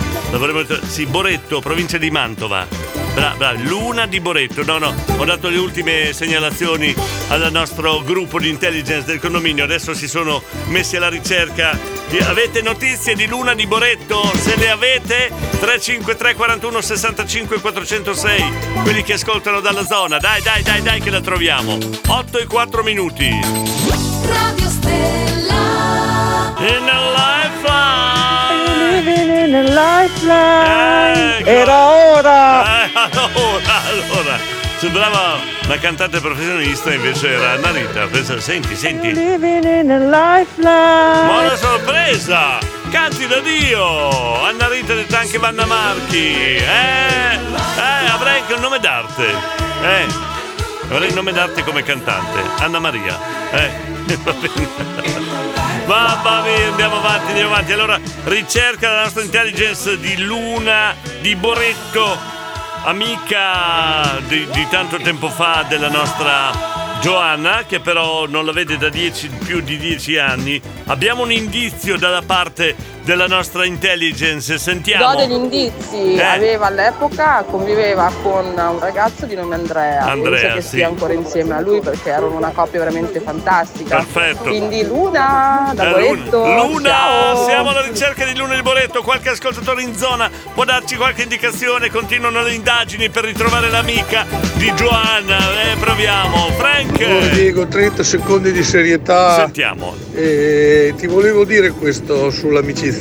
Sì, Boretto, provincia di Mantova. Brava, brava, Luna di Boretto. No, no, ho dato le ultime segnalazioni al nostro gruppo di intelligence del condominio. Adesso si sono messi alla ricerca. di- Avete notizie di Luna di Boretto? Se le avete, 353 41 65 406. Quelli che ascoltano dalla zona. Dai, dai, dai, dai, che la troviamo. 8 e 4 minuti. Radio Stella. In a Living in a lifeline. Ecco. Era ora. Eh, allora, allora, sembrava una cantante professionista, invece era Anna Rita. Pensa- Senti, senti. Living in a lifeline. Buona sorpresa! Canti da Dio! Anna Rita detta anche Vanna Marchi! Eh? Eh, avrei anche un nome d'arte! Eh? Avrei il nome d'arte come cantante. Anna Maria. Eh? Va bene. Mamma mia, andiamo avanti, andiamo avanti. Allora, ricerca la nostra intelligence di Luna di Boretto, amica di, di tanto tempo fa della nostra Giovanna, che però non la vede da dieci- più di dieci anni. Abbiamo un indizio dalla parte della nostra intelligence. Sentiamo. Do degli indizi, Eh. aveva all'epoca, conviveva con un ragazzo di nome Andrea, Andrea, penso che sì. sia ancora insieme a lui perché erano una coppia veramente fantastica. Perfetto. Quindi Luna, da Eh, Boretto, Luna, Luna, ciao. siamo alla ricerca di Luna di Boretto. Qualche ascoltatore in zona può darci qualche indicazione? Continuano le indagini per ritrovare l'amica di Giovanna. Eh, proviamo. Frank. Allora, Diego, 30 secondi di serietà. Sentiamo. Eh, ti volevo dire questo sull'amicizia.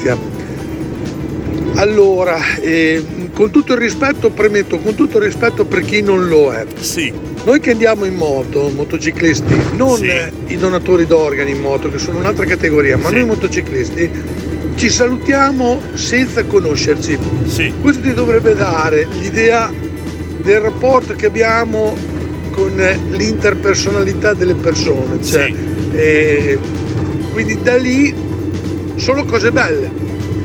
Allora, eh, con tutto il rispetto, premetto, con tutto il rispetto per chi non lo è. Sì. Noi che andiamo in moto, motociclisti, non eh, i donatori d'organi in moto, che sono un'altra categoria, ma noi motociclisti ci salutiamo senza conoscerci. Questo ti dovrebbe dare l'idea del rapporto che abbiamo con l'interpersonalità delle persone. Cioè, eh, quindi da lì solo cose belle.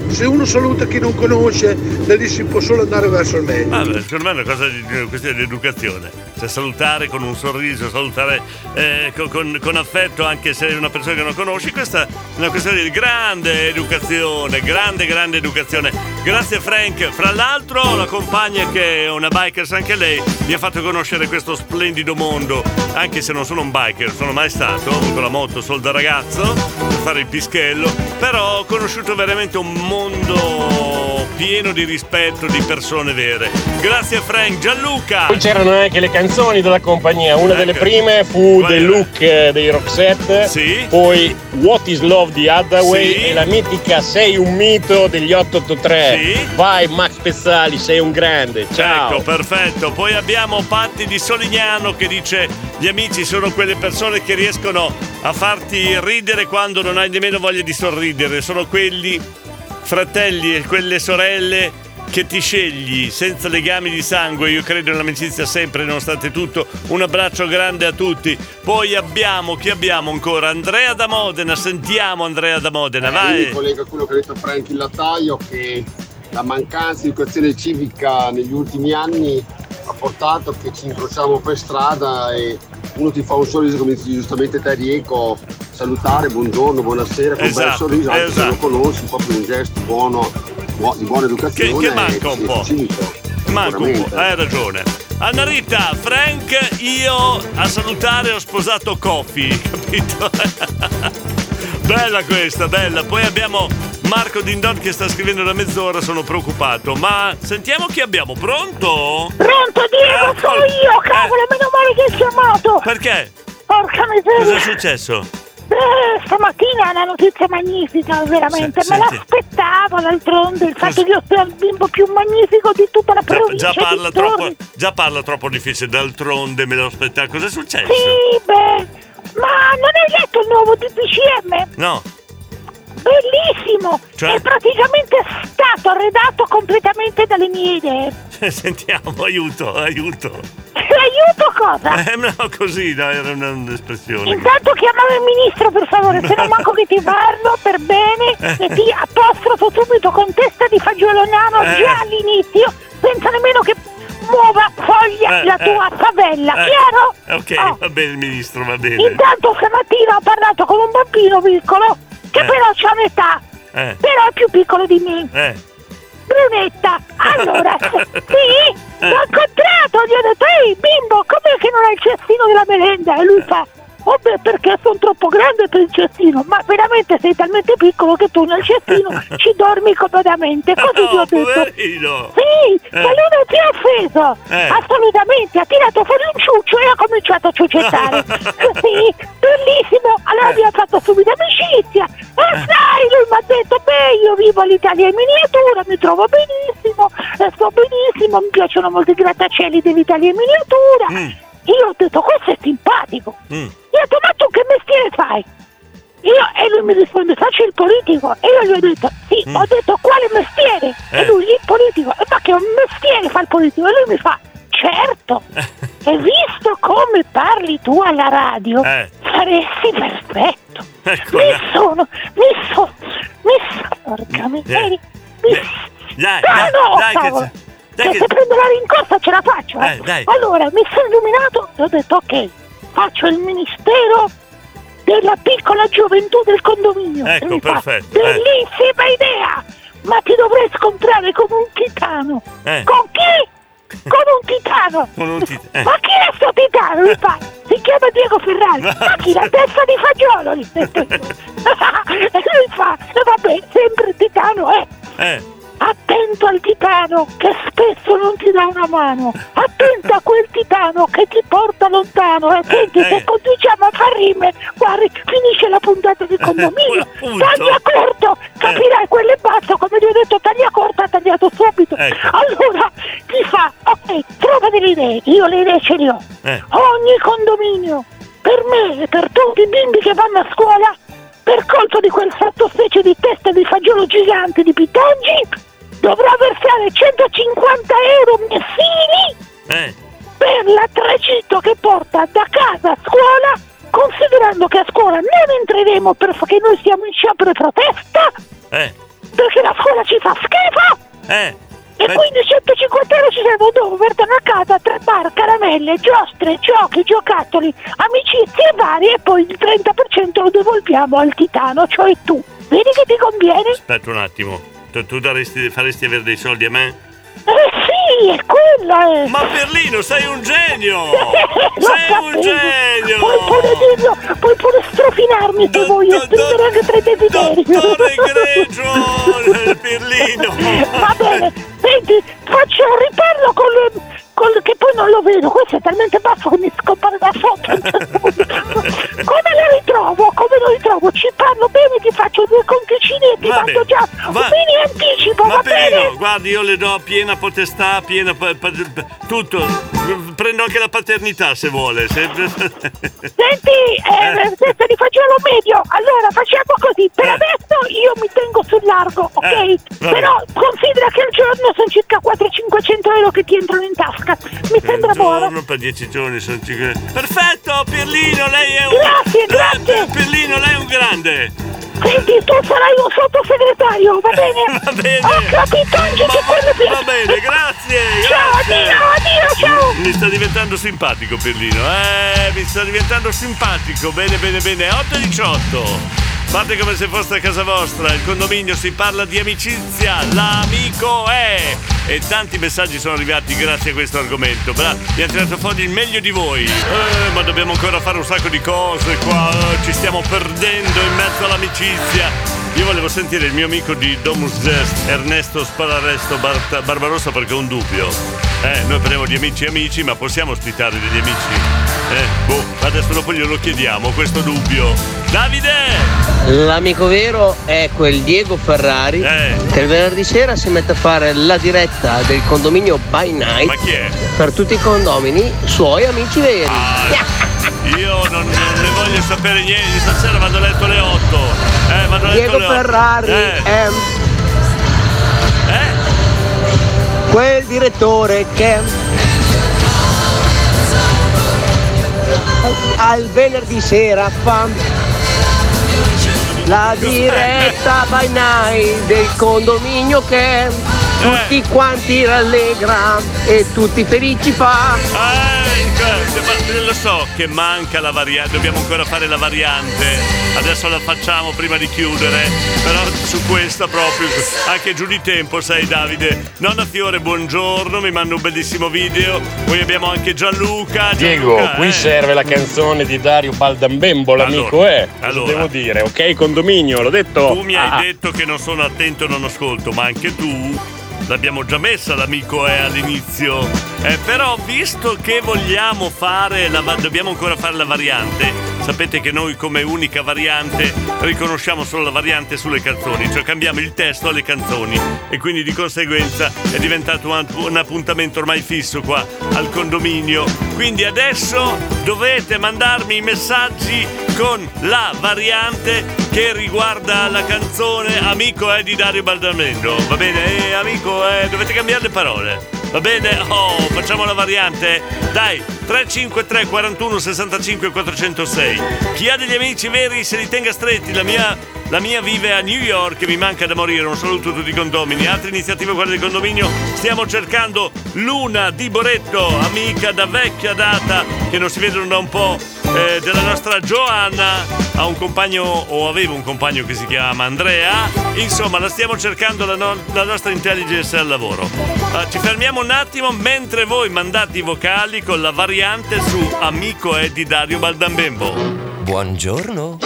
Se uno saluta chi non conosce, da lì si può solo andare verso il meglio. Vabbè, secondo me è una cosa di questione di educazione. Cioè salutare con un sorriso, salutare eh, con, con- con affetto anche se è una persona che non conosci, questa è una questione di grande educazione, grande, grande educazione. Grazie Frank. Fra l'altro la compagna che è una bikers anche lei mi ha fatto conoscere questo splendido mondo, anche se non sono un biker, sono mai stato, ho avuto la moto solo da ragazzo per fare il pischello, però ho conosciuto veramente un mondo pieno di rispetto, di persone vere. Grazie Frank, Gianluca! Poi c'erano anche le canzoni della compagnia. Una delle prime fu The Look eh, dei Roxette. Poi What is Love di Hathaway Sì. e la mitica Sei un mito degli 883. Vai Max Pezzali, sei un grande. Ciao. Ecco, perfetto. Poi abbiamo Patti di Solignano che dice gli amici sono quelle persone che riescono a farti ridere quando non hai nemmeno voglia di sorridere. Sono quelli fratelli e quelle sorelle che ti scegli senza legami di sangue. Io credo nell'amicizia sempre, nonostante tutto. Un abbraccio grande a tutti. Poi abbiamo, chi abbiamo ancora? Andrea da Modena. Sentiamo Andrea da Modena, Io vai. mi collego a quello che ha detto Frank il Lattaio che la mancanza di educazione civica negli ultimi anni ha portato che ci incrociamo per strada e uno ti fa un sorriso come dici giustamente te Diego salutare buongiorno buonasera con un bel Esatto, sorriso anche se esatto. non conosci proprio un gesto buono buo- di buona educazione Che- che manca e un po'. civico, Manco un po', hai ragione. Anna Rita, Frank, io a salutare ho sposato Coffee, capito? bella questa, bella. Poi abbiamo Marco Dindon che sta scrivendo da mezz'ora, sono preoccupato. Ma sentiamo chi abbiamo, pronto? Pronto Diego, Eccolo. sono io, cavolo, meno male che hai chiamato. Perché? Porca miseria. Cosa è successo? Eh, stamattina una notizia magnifica, veramente. Se- Me senti. l'aspettavo d'altronde il fatto che io sia il bimbo più magnifico di tutta la Già, provincia. già parla di Torri. troppo, già parla troppo difficile, d'altronde me lo aspettavo. Cosa è successo? Sì, beh, Ma non hai letto il nuovo DPCM? No. Bellissimo! Cioè? È praticamente stato redatto completamente dalle mie idee. Sentiamo, aiuto, aiuto. Aiuto cosa? Eh, no, così, no, era un'espressione. Intanto chiamami il ministro per favore, se no manco che ti parlo per bene e ti apostrofo subito con testa di fagiolo nano Eh. già all'inizio, senza nemmeno che muova foglia Eh, la eh. tua favella, Eh, chiaro? Ok, Oh. va bene, ministro, va bene. Intanto stamattina ho parlato con un bambino piccolo che Eh. però c'ha metà, Eh, però è più piccolo di me. eh. Brunetta, allora, sì, Eh. l'ho incontrato, gli ho detto, ehi bimbo, com'è che non hai il cestino della merenda? E lui fa, oh beh, perché sono troppo grande per il cestino, ma veramente sei talmente piccolo che tu nel cestino ci dormi comodamente, così gli ho Oh, detto. poverino. Sì, Eh. ma lui non si è offeso, Eh. assolutamente, ha tirato fuori un ciuccio e ha cominciato a ciuccettare. sì, bellissimo, allora abbiamo fatto subito amicizia. E sai, lui mi ha detto, beh, io vivo all'Italia in miniatura, mi trovo benissimo, e sto benissimo, mi piacciono molto i grattacieli dell'Italia in miniatura. Io ho detto, questo è simpatico. Mm. Io ho detto, ma tu che mestiere fai? Io, e lui mi risponde, faccio il politico. E io gli ho detto, sì, ho detto, quale mestiere? Eh. E lui, il politico. "E Ma che un mestiere fa il politico? E lui mi fa, certo. e visto come parli tu alla radio, Eh. saresti perfetto. Ecco, Mi dai. sono, mi sono, mi sono, porca miseria. Mi... Dai, Ah dai, no, dai, che cavolo. c'è- dai che che- se prendo la rincorsa ce la faccio. eh. Eh, dai. Allora, mi sono illuminato e ho detto, ok, faccio il ministero della piccola gioventù del condominio. Ecco, mi fa, perfetto, eh. Bellissima idea! Ma ti dovrei scontrare con un titano. Eh. Con chi? Con un titano. Con un tit- eh. Ma chi è sto titano? Mi fa, si chiama Diego Ferrari. Ma chi la testa di fagiolo? Gli ho detto io. e lui fa, e vabbè, sempre titano, eh. Eh. Attento al titano che spesso non ti dà una mano. Attento a quel titano che ti porta lontano. E senti, se continuiamo a far rime, guardi, finisce la puntata di condominio. Taglia corto, capirai, quello è basso, come gli ho detto, taglia corto, ha tagliato subito. Ecco. Allora ti fa, ok, trova delle idee, io le idee ce le ho. Eh. Ogni condominio, per me e per tutti i bimbi che vanno a scuola, per colpa di quel sottospecie di testa di fagiolo gigante di Pitongi, dovrà versare 150 euro mensili Eh. per la tragitto che porta da casa a scuola, considerando che a scuola non entreremo perché noi siamo in sciopero e protesta, Eh. perché la scuola ci fa schifo. Eh. E quindi 150 euro ci servono dopo per tornare a casa, tre bar, caramelle, giostre, giochi, giocattoli, amicizie varie e poi il 30% lo devolviamo al titano, cioè tu. Vedi che ti conviene? Aspetta un attimo. Tu, tu daresti, faresti avere dei soldi a me? Eh sì, è quello, eh! Ma Perlino, sei un genio! Sei un sapevo. genio! Puoi pure dirlo, puoi pure strofinarmi se vuoi e scrivere anche tre desideri. Dottore Egregio! Perlino! Va bene, senti, faccio un riparlo con le... con- che poi non lo vedo, questo è talmente basso che mi scompare da sotto. Come lo ritrovo? Come lo ritrovo? Ci parlo bene, ti faccio due conticini e ti Va mando bene. già Va- un mini anticipo, Ma va bene? Perlino, guardi, io le do piena potestà, piena pa- pa- tutto. Prendo anche la paternità se vuole. se- Senti, eh, testa di fagiolo medio, allora facciamo così, per adesso io mi tengo sul largo, ok? Eh, va Però considera che al giorno sono circa 400-500 euro che ti entrano in tasca, mi sembra buono. per dieci giorni sono cinque- Perfetto, Pirlino, lei è un. Grazie, grazie. Pirlino, lei è un grande. Senti, tu sarai un sottosegretario, va bene? Va bene. Ho capito anche che quello piace. Va bene, grazie. Ciao, grazie. addio, addio, ciao. Mi sta diventando simpatico, Pirlino. Eh, mi sta diventando simpatico. Bene, bene, bene. 8 e 18. Fate come se foste a casa vostra, il condominio si parla di amicizia, l'amico è! E tanti messaggi sono arrivati grazie a questo argomento. Bra, mi ha tirato fuori il meglio di voi. Eh, ma dobbiamo ancora fare un sacco di cose qua, eh, ci stiamo perdendo in mezzo all'amicizia. Io volevo sentire il mio amico di Domus Zest, Ernesto Spararesto Bar- Barbarossa perché ho un dubbio. Eh, noi parliamo di amici e amici, ma possiamo ospitare degli amici? Eh, boh, adesso dopo glielo chiediamo, questo dubbio. Davide! L'amico vero è quel Diego Ferrari Eh. che il venerdì sera si mette a fare la diretta del condominio by night Ma chi è? per tutti i condomini suoi amici veri. Io non ne voglio sapere niente, stasera vado a letto alle 8. Eh, vado a letto Diego alle 8. Ferrari Eh. è Eh? quel direttore che al venerdì sera fa la diretta by night del condominio che tutti quanti rallegra e tutti felici fa. Eh, lo so che manca la variante, dobbiamo ancora fare la variante. Adesso la facciamo prima di chiudere. Però su questa proprio, anche giù di tempo, sai Davide. Nonna Fiore, buongiorno, mi manda un bellissimo video. Poi abbiamo anche Gianluca. Diego, Gianluca, qui eh. serve la canzone di Dario Baldambembo, l'amico Allora, è. Cosa allora. devo dire? Ok, condominio, l'ho detto. Tu mi hai Ah, detto che non sono attento e non ascolto, ma anche tu l'abbiamo già messa l'amico è all'inizio. Eh, però visto che vogliamo fare la dobbiamo ancora fare la variante, sapete che noi come unica variante riconosciamo solo la variante sulle canzoni, cioè cambiamo il testo alle canzoni e quindi di conseguenza è diventato un, un appuntamento ormai fisso qua al condominio. Quindi adesso dovete mandarmi i messaggi con la variante che riguarda la canzone Amico è di Dario Baldamendo. Va bene? Eh, amico è... dovete cambiare le parole. Va bene? Oh, facciamo la variante? Dai, 353 41 65 406. Chi ha degli amici veri se li tenga stretti. La mia, la mia vive a New York e mi manca da morire. Un saluto a tutti i condomini. Altre iniziative quelle del condominio. Stiamo cercando Luna di Boretto, amica da vecchia data che non si vedono da un po'. eh, della nostra Joanna ha un compagno o aveva un compagno che si chiama Andrea insomma la stiamo cercando la, no- la nostra intelligence al lavoro Ah, ci fermiamo un attimo mentre voi mandate i vocali con la variante su Amico è di Dario Baldambembo Buongiorno.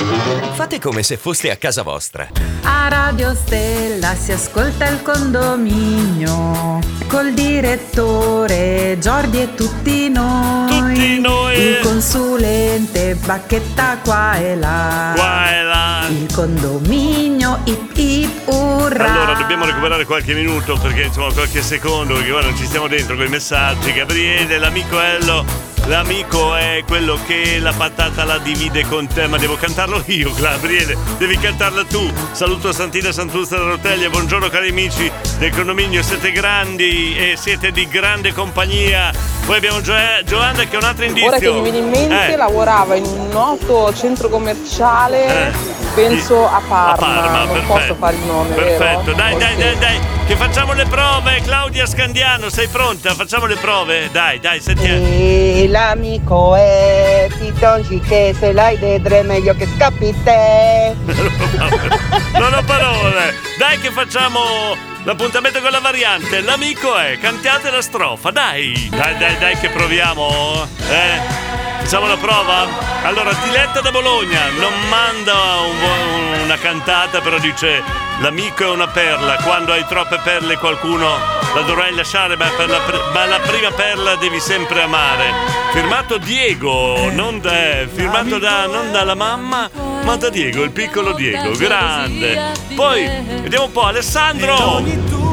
Fate come se foste a casa vostra. A Radio Stella si ascolta il condominio col direttore Giordi e tutti noi. Tutti noi. Il consulente Bacchetta qua e là. Qua e là. Il condominio ip ip urra. Allora dobbiamo recuperare qualche minuto perché insomma qualche secondo perché ora non ci stiamo dentro con i messaggi. Gabriele, l'amico Ello. L'amico è quello che la patata la divide con te, ma devo cantarlo io, Gabriele, devi cantarla tu. Saluto Santina Santuzza da Roteglia, buongiorno cari amici del condominio, siete grandi e siete di grande compagnia. Poi abbiamo Gio- Giovanna che è un altro indizio. Ora che mi viene in mente, Eh. lavorava in un noto centro commerciale, Eh. penso a Parma. A Parma, non perfetto. posso fare il nome, Perfetto, vero? dai, dai, dai, dai, che facciamo le prove. Claudia Scandiano, sei pronta? Facciamo le prove. Dai, dai, sentiamo. E l'amico è Pitonci che se l'hai dentro è meglio che scappi te. Non ho facciamo l'appuntamento con la variante. L'amico è, cantate la strofa, dai. Dai, dai, dai che proviamo. Eh? Facciamo la prova? Allora, Diletta da Bologna non manda un una cantata, però dice l'amico è una perla. Quando hai troppe perle qualcuno la dovrai lasciare, ma, la, ma la prima perla devi sempre amare. Firmato Diego, non da, firmato da, non dalla mamma, ma da Diego, il piccolo Diego, grande. Poi, vediamo un po', Alessandro!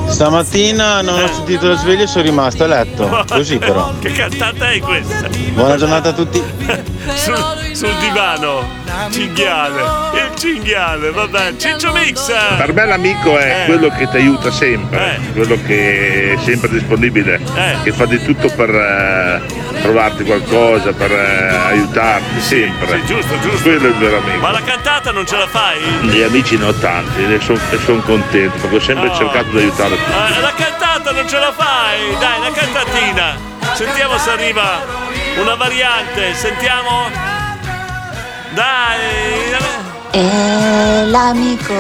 Stamattina non ho sentito la sveglia e sono rimasto a letto. Così però. Che cantata è questa? Buona giornata a tutti. sul, sul divano, cinghiale, il cinghiale, vabbè, Ciccio Mix! Per me l'amico è Eh. quello che ti aiuta sempre, quello che è sempre disponibile, Eh. che fa di tutto per eh, trovarti qualcosa, per eh, aiutarti sempre. Sì, giusto, giusto. Quello è il vero amico. Ma la cantata non ce la fai? Gli amici ne ho tanti e sono contento perché ho sempre Oh. cercato di aiutare tutti. Ah, la cantata non ce la fai! Dai, la cantatina! Sentiamo se arriva una variante, sentiamo! Dai! E l'amico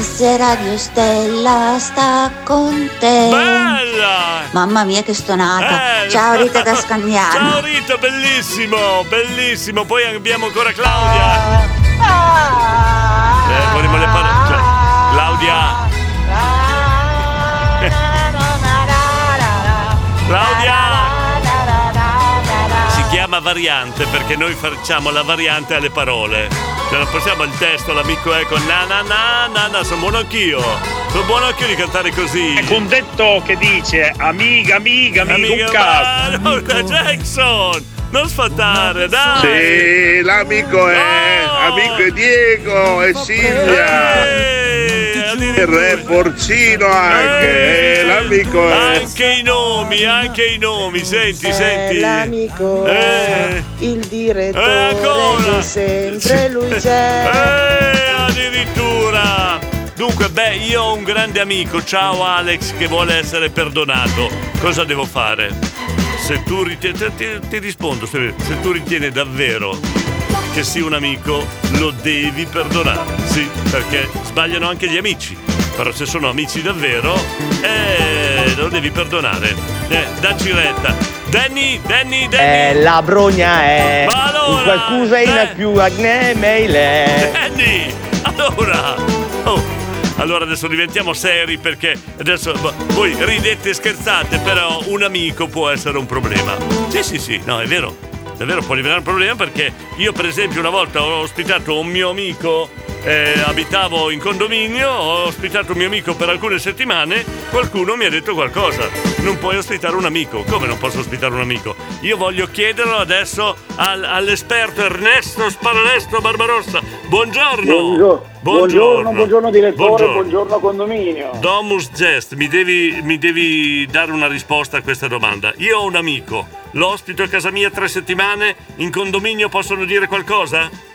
se Radio Stella sta con te. Bella! Mamma mia che stonata. Eh, Ciao Rita da Scandiano. Ciao Rita, bellissimo, bellissimo. Poi abbiamo ancora Claudia. Eh, vorremmo le parole. Cioè, Claudia. Claudia. Chiama variante perché noi facciamo la variante alle parole. Cioè non possiamo il testo, l'amico è con na na na na na, sono buono anch'io. Sono buono anche io di cantare così. Ecco un detto che dice amiga, amiga, ma- no, Jackson! Non sfattare, dai! Sì, l'amico è. Amico è Diego e Silvia. Il re porcino anche. eh, l'amico è. Anche i nomi, anche i nomi, senti, senti. L'amico Eh. il Eh, direttore ancora? di sempre lui c'è. Eh, addirittura! Dunque, beh, io ho un grande amico, ciao Alex, che vuole essere perdonato. Cosa devo fare? Se tu ritieni. Ti, ti rispondo, se, se tu ritieni davvero che sia un amico, lo devi perdonare. Sì, perché sbagliano anche gli amici. Però se sono amici davvero, eh, lo devi perdonare. Eh, dacci retta. Danny, Danny, Danny. Eh, la brogna è Ma allora, un qualcosina eh. più agne meile. Danny! Allora! Oh, allora adesso diventiamo seri perché adesso boh, voi ridete e scherzate, però un amico può essere un problema. Sì, sì, sì, no, è vero. È vero, può diventare un problema perché io per esempio una volta ho ospitato un mio amico, eh, abitavo in condominio, ho ospitato un mio amico per alcune settimane, qualcuno mi ha detto qualcosa. Non puoi ospitare un amico. Come non posso ospitare un amico? Io voglio chiederlo adesso al- all'esperto Ernesto Sparalesto Barbarossa. Buongiorno! Buongiorno, buongiorno, buongiorno direttore, buongiorno, condominio. Domus Gest, mi devi, mi devi dare una risposta a questa domanda. Io ho un amico, lo ospito a casa mia tre settimane, in condominio possono dire qualcosa?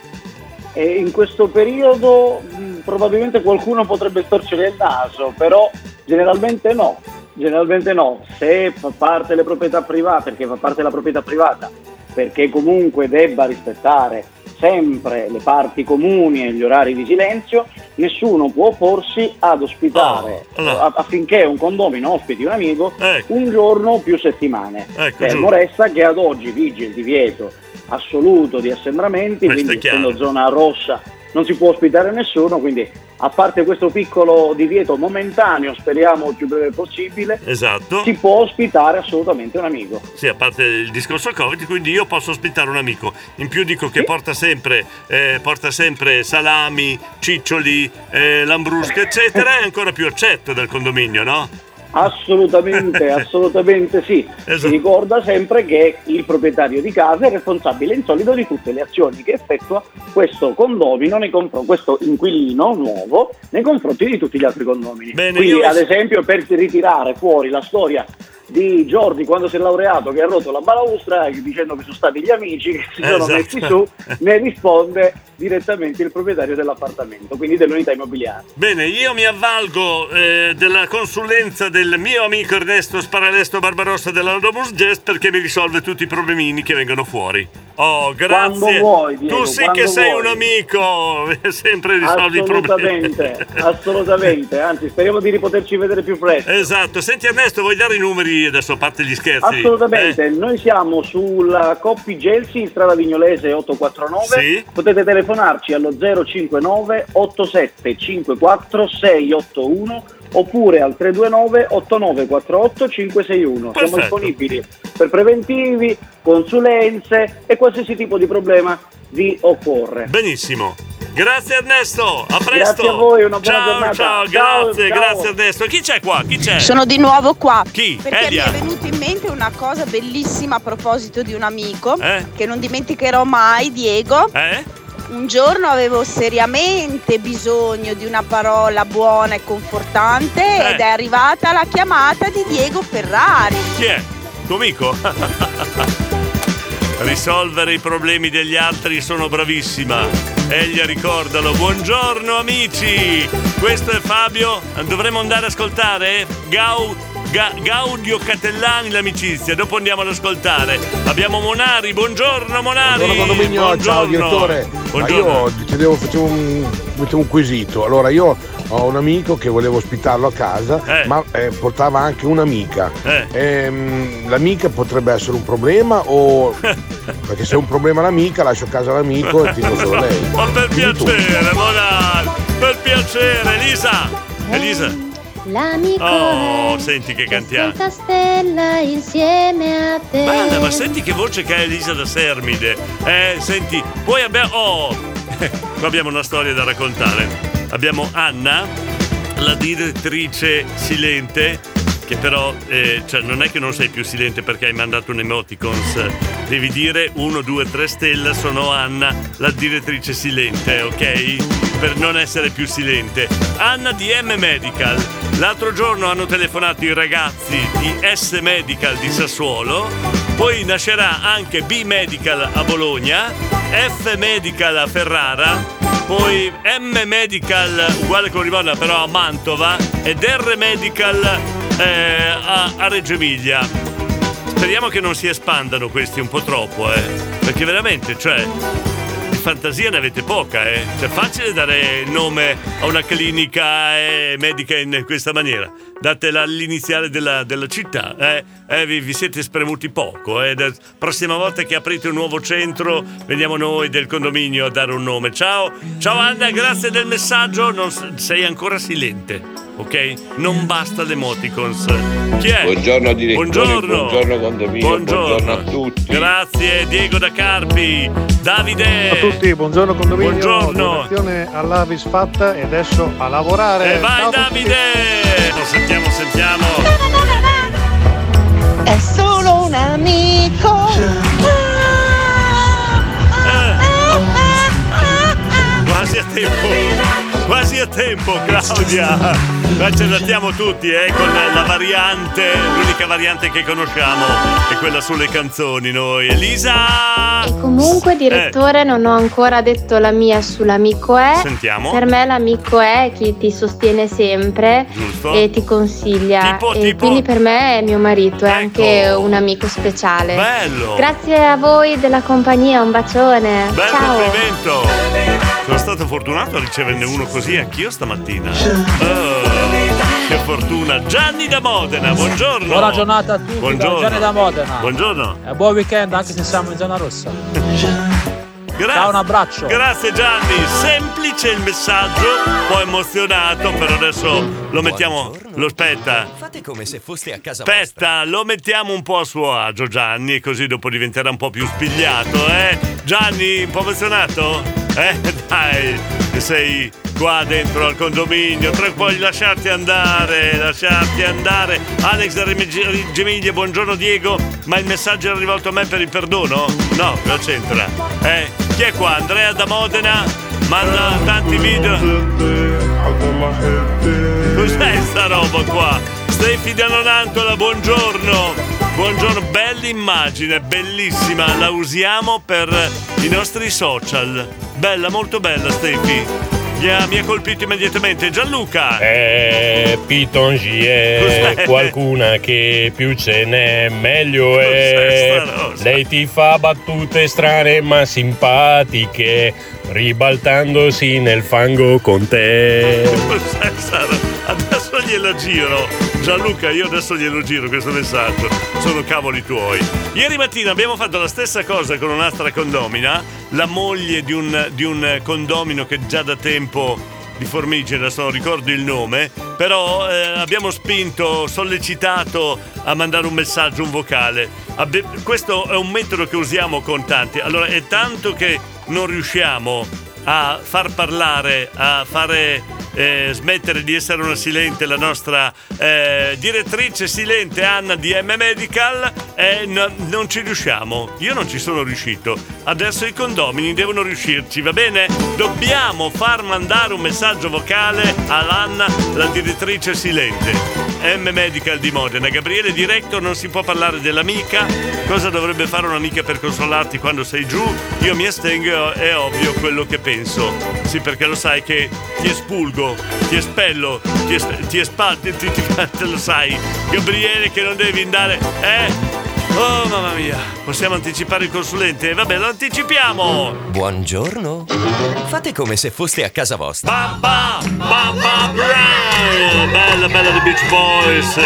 E in questo periodo mh, probabilmente qualcuno potrebbe storcere il naso, però generalmente no. Generalmente no, se fa parte delle proprietà private, perché fa parte della proprietà privata, perché comunque debba rispettare sempre le parti comuni e gli orari di silenzio, nessuno può opporsi ad ospitare a- affinché un condomino ospiti un amico un giorno più settimane. Ecco, Fermo resta che ad oggi vige il divieto assoluto di assembramenti, Questo quindi essendo zona rossa non si può ospitare nessuno, quindi a parte questo piccolo divieto momentaneo, speriamo il più breve possibile, Esatto. si può ospitare assolutamente un amico. Sì, a parte il discorso Covid, quindi io posso ospitare un amico. In più dico che porta sempre, eh, porta sempre salami, ciccioli, eh, lambrusche, eccetera, è ancora più accetto del condominio, no? Assolutamente, assolutamente sì. Si ricorda sempre che il proprietario di casa è responsabile in solido di tutte le azioni che effettua questo condomino, nei confron- questo inquilino nuovo nei confronti di tutti gli altri condomini. Bene, Quindi, io- ad esempio, per ritirare fuori la storia di Jordi quando si è laureato che ha rotto la balaustra dicendo che sono stati gli amici che si sono Esatto. messi su, ne risponde direttamente il proprietario dell'appartamento, quindi dell'unità immobiliare. Bene, io mi avvalgo eh, della consulenza del mio amico Ernesto Sparalesto Barbarossa della Domus Gest perché mi risolve tutti i problemini che vengono fuori. Oh, grazie. Vuoi, Diego, tu sì che sei vuoi. un amico, sempre risolvi i problemi. Assolutamente, assolutamente, anzi speriamo di ripoterci vedere più presto. Esatto, senti Ernesto, vuoi dare i numeri adesso a parte gli scherzi? Assolutamente, Eh? noi siamo sulla Coppi Gelsi in strada Vignolese 849, Sì. potete telefonarci allo 059 8754 681 oppure al 329 8948 561. Siamo Perfetto. disponibili per preventivi, consulenze e qualsiasi tipo di problema vi occorre. Benissimo. Grazie Ernesto, a presto. Grazie a voi, una buona ciao, giornata. Ciao, Ciao, grazie, ciao. grazie Ernesto. Chi c'è qua? Chi c'è? Sono di nuovo qua. Chi? Perché Elia. mi è venuta in mente una cosa bellissima a proposito di un amico Eh? che non dimenticherò mai, Diego. Eh? Un giorno avevo seriamente bisogno di una parola buona e confortante Eh. ed è arrivata la chiamata di Diego Ferrari. Chi è? Tuo amico? Risolvere i problemi degli altri sono bravissima. Eglia ricordalo. Buongiorno amici. Questo è Fabio. Dovremmo andare ad ascoltare Gau Ga- Gaudio Catellani l'amicizia. Dopo andiamo ad ascoltare. Abbiamo Monari. Buongiorno Monari. Buongiorno condominio, ciao direttore. Ma Buongiorno. io chiedevo, facevo un, un quesito. Allora io ho un amico che volevo ospitarlo a casa, ma eh, portava anche un'amica. Ehm, l'amica potrebbe essere un problema o perché se è un problema l'amica lascio a casa l'amico e tengo solo lei. Ma per piacere, Monari. Per piacere, Elisa. Elisa. L'amico Oh, è senti che cantiamo. Santa Stella insieme a te. Bella, ma senti che voce che ha Elisa da Sermide. Eh, senti, poi abbiamo. Oh! Qua abbiamo una storia da raccontare. Abbiamo Anna. la direttrice silente che però eh, cioè, non è che non sei più silente perché hai mandato un emoticons devi dire 1, 2, 3 stelle sono Anna la direttrice silente ok? per non essere più silente Anna di M Medical l'altro giorno hanno telefonato i ragazzi di S Medical di Sassuolo poi nascerà anche B Medical a Bologna F Medical a Ferrara poi M Medical uguale con Livorno però a Mantova ed R Medical eh, a, a Reggio Emilia. Speriamo che non si espandano questi un po' troppo, eh. Perché veramente, cioè, fantasia ne avete poca, eh. Cioè, facile dare nome a una clinica eh, medica in questa maniera. Datela all'iniziale della, della città, eh. eh vi, vi, siete spremuti poco, eh. Prossima volta che aprite un nuovo centro, veniamo noi del condominio a dare un nome. Ciao, ciao Anna, grazie del messaggio. Non, sei ancora silente ok? Non basta l'emoticons. Chi è? Buongiorno direttore, buongiorno, buongiorno condominio, buongiorno. buongiorno a tutti. Grazie Diego da Carpi, Davide. Ciao a tutti, buongiorno condominio. Buongiorno. Donazione all'Avis fatta e adesso a lavorare. E vai Ciao Davide! Lo sentiamo, sentiamo. È solo un amico. Quasi a tempo quasi a tempo Claudia. Ma ci adattiamo tutti eh, con la variante l'unica variante che conosciamo è quella sulle canzoni noi. Elisa? E comunque direttore eh. non ho ancora detto la mia sull'amico è. Sentiamo. Per me l'amico è chi ti sostiene sempre Giusto. e ti consiglia. Tipo, e tipo... quindi per me è mio marito è ecco. anche un amico speciale. Bello. Grazie a voi della compagnia un bacione. Bel ciao. complimento. Sono stato fortunato a riceverne uno così anch'io stamattina. Oh, che fortuna. Gianni da Modena, buongiorno. Buona giornata a tutti. Buongiorno. Gianni da Modena. Buongiorno. E buon weekend anche se siamo in zona rossa. Grazie. Ciao, un abbraccio. Grazie Gianni. Semplice il messaggio, un po' emozionato, però adesso lo mettiamo. Lo aspetta. Fate come se foste a casa Aspetta, lo mettiamo un po' a suo agio Gianni, così dopo diventerà un po' più spigliato, eh? Gianni, un po' emozionato? Eh dai, sei qua dentro al condominio, puoi lasciarti andare, lasciarti andare. Alex da Gemiglie, buongiorno Diego, ma il messaggio era rivolto a me per il perdono? No, cosa c'entra? Eh, chi è qua? Andrea da Modena? Manda tanti video. Cos'è sta roba qua? Stefi da Nonantola, buongiorno. Buongiorno, bella immagine, bellissima, la usiamo per i nostri social. Bella, molto bella, Stefi. Yeah, mi ha colpito immediatamente Gianluca. Eh, Pitongi è qualcuna che più ce n'è, meglio è. Lei ti fa battute strane ma simpatiche, ribaltandosi nel fango con te. Cos'è Sara? Adesso gliela giro. Gianluca, io adesso glielo giro questo messaggio. Sono cavoli tuoi. Ieri mattina abbiamo fatto la stessa cosa con un'altra condomina, la moglie di un, di un condomino che già da tempo di Formigena, non ricordo il nome, però eh, abbiamo spinto, sollecitato a mandare un messaggio, un vocale. Abbi- questo è un metodo che usiamo con tanti. Allora, è tanto che non riusciamo a far parlare, a fare eh, smettere di essere una silente la nostra eh, direttrice silente Anna di M Medical e no, non ci riusciamo. Io non ci sono riuscito. Adesso i condomini devono riuscirci, va bene? Dobbiamo far mandare un messaggio vocale all'Anna, la direttrice silente. M Medical di Modena. Gabriele Director non si può parlare dell'amica. Cosa dovrebbe fare un'amica per consolarti quando sei giù? Io mi astengo, è ovvio quello che penso. Sì, perché lo sai che ti espulgo, ti espello, ti, es- ti espalto, ti, ti, te lo sai. Gabriele che non devi andare, eh? Oh mamma mia, possiamo anticipare il consulente? Vabbè, lo anticipiamo! Buongiorno. Fate come se foste a casa vostra. Papà, papà, bravo! Bella, bella The Beach Boys.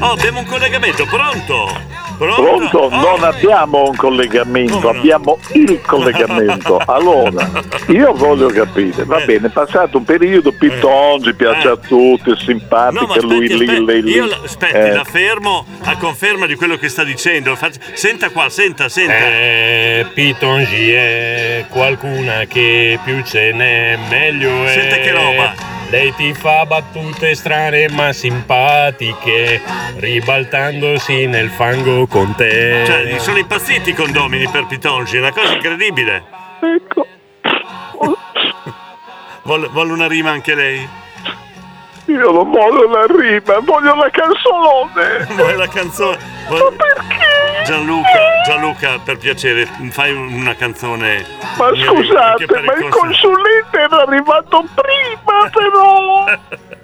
Oh, abbiamo un collegamento, pronto? Pronto? Pronto? Oh, non abbiamo un collegamento, no? abbiamo il collegamento. Allora, io voglio capire, va Eh. bene, è passato un periodo, Pittongi piace a tutti, è simpatico, No, aspetti, lui lì, aspetti. lei lì. Io la- aspetti, Eh, la fermo a conferma di quello che sta dicendo. Senta qua, senta, senta. Eh, Pitongi è qualcuna che più ce n'è, meglio è. Senta che roba. Lei ti fa battute strane ma simpatiche, ribaltandosi nel fango con te. Cioè, gli sono impazziti i condomini per Pitongi, è una cosa incredibile. Ecco. Vuole, vuole una rima anche lei? Io non voglio la rima, voglio la canzone. Vuole la canzone? Ma perché? Gianluca, Gianluca, per piacere, fai una canzone. Ma scusate, ma il il consul- consulente era arrivato prima, però.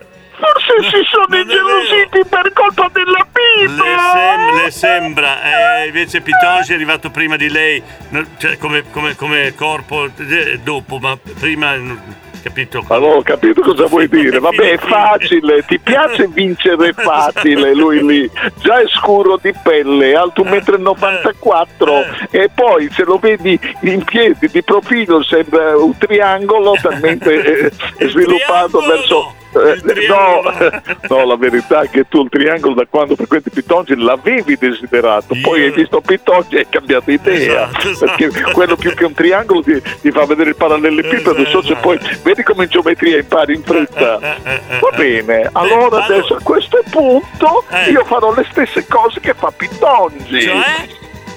Forse si sono ingelositi per colpa della Le, pipa. sem- le sembra, eh, invece Pitongi è arrivato prima di lei, cioè come, come- come corpo eh, dopo, ma prima, capito? Allora, ho capito cosa vuoi dire. Vabbè, è facile, ti piace vincere facile lui lì. Già è scuro di pelle, alto 1,94 m e poi se lo vedi in piedi di profilo sembra un triangolo talmente eh, sviluppato verso... eh, no, no, la verità è che tu il triangolo da quando frequenti Pitongi l'avevi desiderato, poi hai visto Pitongi e hai cambiato idea, Esatto, perché quello più che un triangolo ti, ti fa vedere il parallelepipedo, non so se poi vedi come in geometria impari in fretta. Va bene, allora adesso a questo punto io farò le stesse cose che fa Pitongi. Cioè?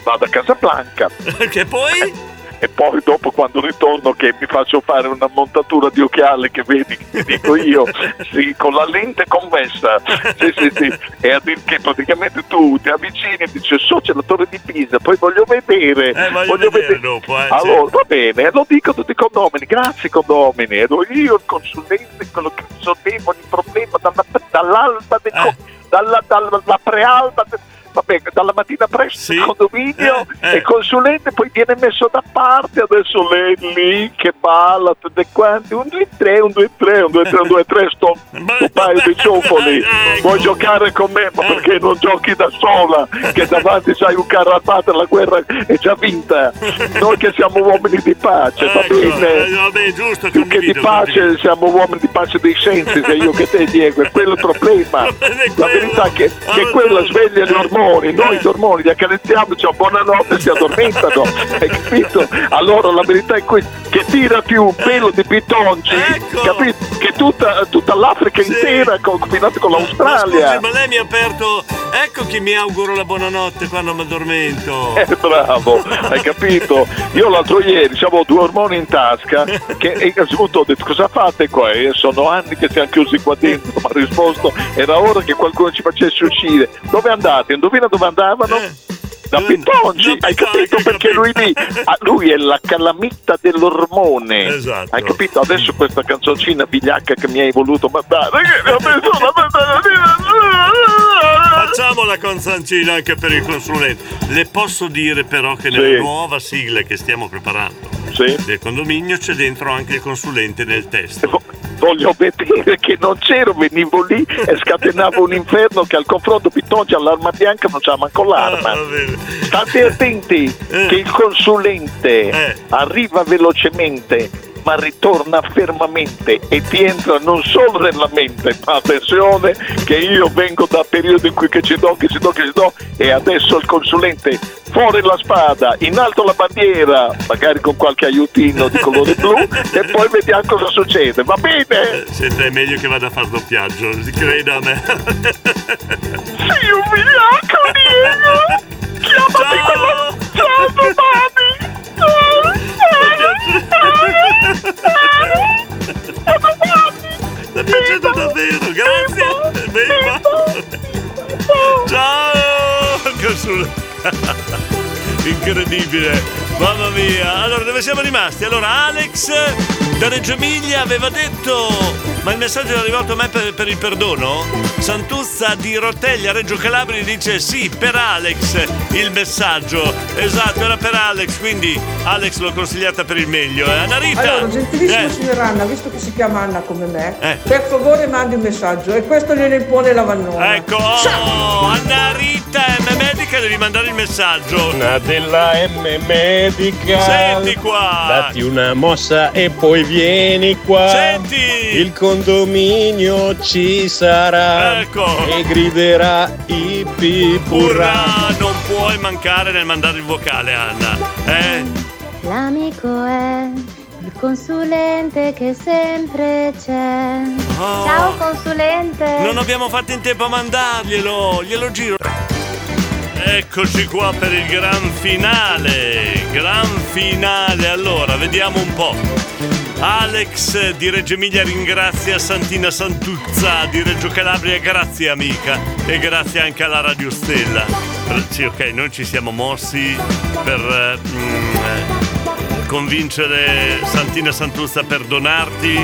Vado a Casablanca. che poi? E poi dopo quando ritorno che mi faccio fare una montatura di occhiali che vedi, che dico io, sì, con la lente convessa, sì sì sì, e a dire che praticamente tu ti avvicini e dici so c'è la torre di Pisa, poi voglio vedere, Eh, voglio vedere dopo, eh, allora va bene, lo dico tutti i condomini, grazie condomini, ero io il consulente, quello che risolvevo il problema dalla, dall'alba del co- dalla, dalla, dalla prealba del- Vabbè, dalla mattina presto il condominio e il consulente poi viene messo da parte, adesso lei lì che balla tutte quanti, un 2 3, un 2 3, un 2 3, un 2 3, sto un paio di ciuffoli, vuoi giocare con me? Ma perché non giochi da sola? Che davanti c'hai un e la guerra è già vinta. Noi che siamo uomini di pace, va Ecco, bene? eh, vabbè, giusto, Più che di pace siamo uomini di pace dei sensi, sia io che te Diego, è quello il problema. La verità è che, che quello sveglia gli ormoni, noi gli ormoni li accarezziamo, diciamo buonanotte, si addormentano, hai capito? Allora la verità è questa, che tira più pelo di pitonci, capito? Che tutta, tutta l'Africa intera combinata con Ma l'Australia. scusi, ma lei mi ha aperto. Ecco che mi auguro la buonanotte quando mi addormento. Eh, bravo, hai capito? Io l'altro ieri avevo due ormoni in tasca che e innanzitutto ho detto cosa fate qua? E sono anni che siamo chiusi qua dentro, mi ha risposto era ora che qualcuno ci facesse uscire. Dove andate? Indovina dove andavano? Da Pitongi, hai capito? Perché lui lì, ah, lui è la calamita dell'ormone. Esatto. Hai capito? Adesso questa canzoncina vigliacca che mi hai voluto mandare. Facciamo la consancina anche per il consulente. Le posso dire però che nella Sì. nuova sigla che stiamo preparando Sì. del condominio c'è dentro anche il consulente nel testo. Voglio vedere che non c'ero, venivo lì e scatenavo un inferno che al confronto Pitongi all'arma bianca non c'ha manco l'arma. Ah, State attenti che il consulente arriva velocemente ma ritorna fermamente e ti entra non solo nella mente, ma attenzione che io vengo da periodi in cui che ci do, che ci do, che ci do e adesso il consulente fuori la spada, in alto la bandiera, magari con qualche aiutino di colore blu e poi vediamo cosa succede, va bene? Senta, è meglio che vada a far doppiaggio, creda a me. Sei vigliacco, Diego! Chiamati quello... Ciao, domani! Mi è piaciuto davvero, grazie! Bella. Ciao! Incredibile, mamma mia! Allora, dove siamo rimasti? Allora, Alex da Reggio Emilia aveva detto: Ma il messaggio è arrivato a me per, per il perdono? Santuzza di Roteglia, Reggio Calabria, dice: Sì, per Alex il messaggio. Esatto, era per Alex, quindi Alex l'ho consigliata per il meglio. Eh? Anna Rita! Allora, gentilissima eh, signora Anna, visto che si chiama Anna come me, Eh. per favore mandi un messaggio e questo glielo impone la Vannona. Ecco, oh, Anna Rita M Medica, devi mandare il messaggio. Una della M Medica. Senti qua. Datti una mossa e poi vieni qua. Senti. Il condominio ci sarà. Ecco. E griderà ippi purra. Non puoi mancare nel mandare il vocale, Anna. Eh? L'amico è Il consulente che sempre c'è. Oh. Ciao consulente. Non abbiamo fatto in tempo a mandarglielo, glielo giro. Eccoci qua per il gran finale, gran finale. Allora, vediamo un po'. Alex di Reggio Emilia ringrazia Santina Santuzza di Reggio Calabria, grazie amica e grazie anche alla Radio Stella. Sì, ok, noi ci siamo mossi per eh, mm, eh, convincere Santina Santuzza a perdonarti,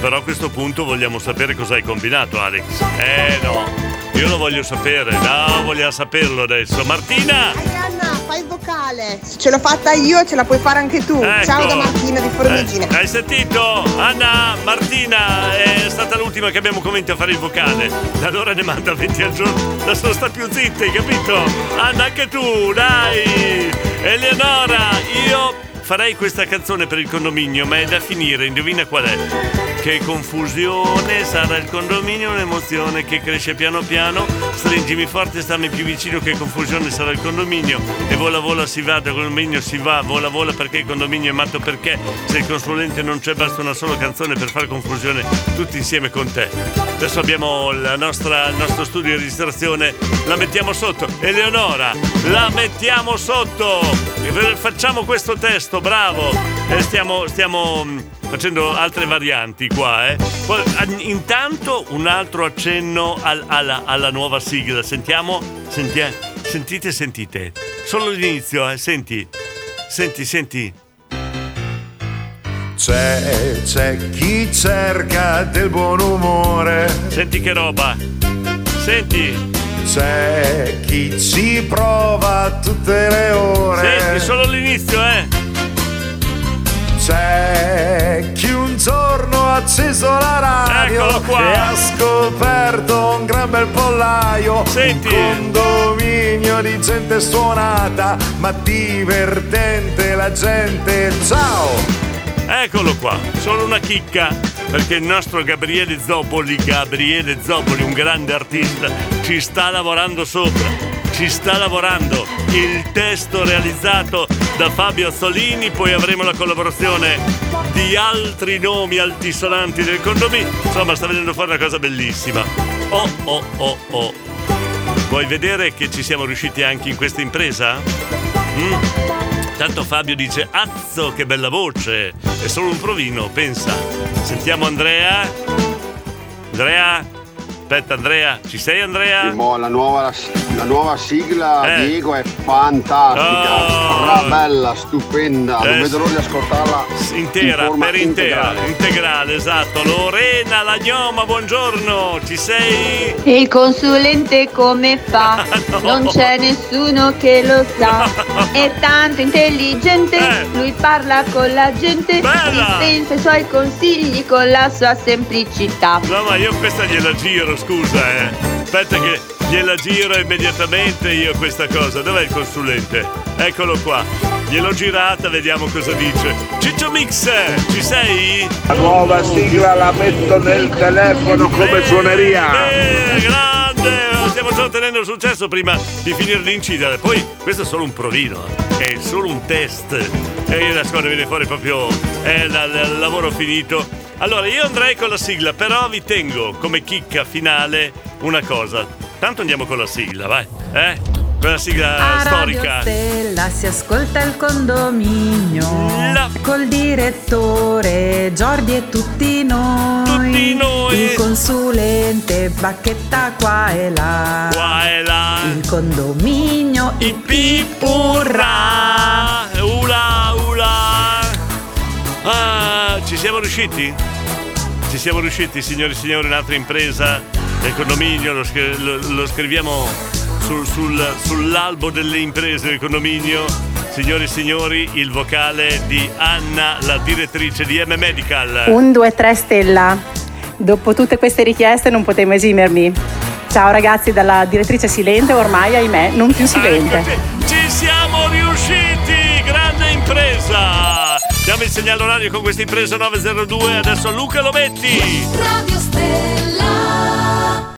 però a questo punto vogliamo sapere cosa hai combinato Alex. Eh no, io lo voglio sapere, no, vogliamo saperlo adesso. Martina! Anna, fai il vocale. Se ce l'ho fatta io, ce la puoi fare anche tu. Ecco. Ciao da Martina di Formigine. Eh, hai sentito? Anna, Martina è stata l'ultima che abbiamo convinto a fare il vocale. Da allora ne manda 20 al giorno. Adesso sta più zitta, hai capito? Anna, anche tu, dai! Eleonora, io farei questa canzone per il condominio, ma è da finire, indovina qual è? Che confusione sarà il condominio, un'emozione che cresce piano piano. Stringimi forte, stammi più vicino, che confusione sarà il condominio. E vola vola si va, dal condominio si va, vola vola perché il condominio è matto perché. Se il consulente non c'è, basta una sola canzone per fare confusione tutti insieme con te. Adesso abbiamo nostra, il nostro studio di registrazione, la mettiamo sotto. Eleonora, la mettiamo sotto! Facciamo questo testo, bravo! E stiamo, stiamo mm, facendo altre varianti qua, eh. Poi, an- intanto un altro accenno al- alla, alla nuova sigla. Sentiamo, sentia- sentite, sentite. Solo l'inizio, eh. Senti, senti, senti. C'è, c'è chi cerca del buon umore. Senti che roba. Senti. C'è chi ci prova tutte le ore. Senti, solo l'inizio, eh. C'è chi un giorno ha acceso la radio e ha scoperto un gran bel pollaio. Senti. Un condominio di gente suonata, ma divertente la gente. Ciao! Eccolo qua, solo una chicca, perché il nostro Gabriele Zopoli, Gabriele Zopoli, un grande artista, ci sta lavorando sopra, ci sta lavorando. Il testo realizzato da Fabio Azzolini, poi avremo la collaborazione di altri nomi altisonanti del condominio. Insomma, sta venendo fuori una cosa bellissima. Oh oh oh oh. Vuoi vedere che ci siamo riusciti anche in questa impresa? Mm? Tanto Fabio dice, azzo che bella voce, è solo un provino, pensa. Sentiamo Andrea. Andrea? Aspetta Andrea, ci sei Andrea? Mo, la, nuova, la nuova sigla, Eh. Diego, è fantastica, Oh. strabella, stupenda. Eh, non vedo l'ora di ascoltarla Intera, in per intera, integrale. integrale, esatto. Lorena la gnoma, buongiorno, ci sei? E il consulente come fa? Non c'è nessuno che lo sa. È tanto intelligente, lui parla con la gente, dispensa i suoi consigli con la sua semplicità. No, ma io questa gliela giro, scusa, eh. Aspetta che gliela giro immediatamente io questa cosa. Dov'è il consulente? Eccolo qua. Gliel'ho girata, vediamo cosa dice. Ciccio Mix, ci sei? La nuova sigla la metto nel telefono come suoneria. Eh, grande! Stiamo già ottenendo successo prima di finire di incidere. Poi questo è solo un provino, eh. è solo un test. E la scuola viene fuori proprio è il lavoro finito. Allora, io andrei con la sigla, però vi tengo come chicca finale una cosa. Tanto andiamo con la sigla, vai. Eh? Quella sigla A Radio storica. Stella si ascolta il condominio col direttore Giordi e tutti noi. Il consulente bacchetta qua e là. Qua e là. Il condominio i Urrà! Ula ula! Ah, ci siamo riusciti? Ci siamo riusciti, signori e signori, un'altra impresa del condominio, lo, scri- lo- lo scriviamo sul- sul- sull'albo delle imprese del condominio. Signori e signori, il vocale di Anna, la direttrice di M Medical. Un, due, tre stella. Dopo tutte queste richieste non potevo esimermi. Ciao ragazzi, dalla direttrice silente, ormai ahimè, non più silente. Ci siamo riusciti! Grande impresa! Diamo il segnale orario con questa impresa 902, adesso Luca lo metti! Radio Stella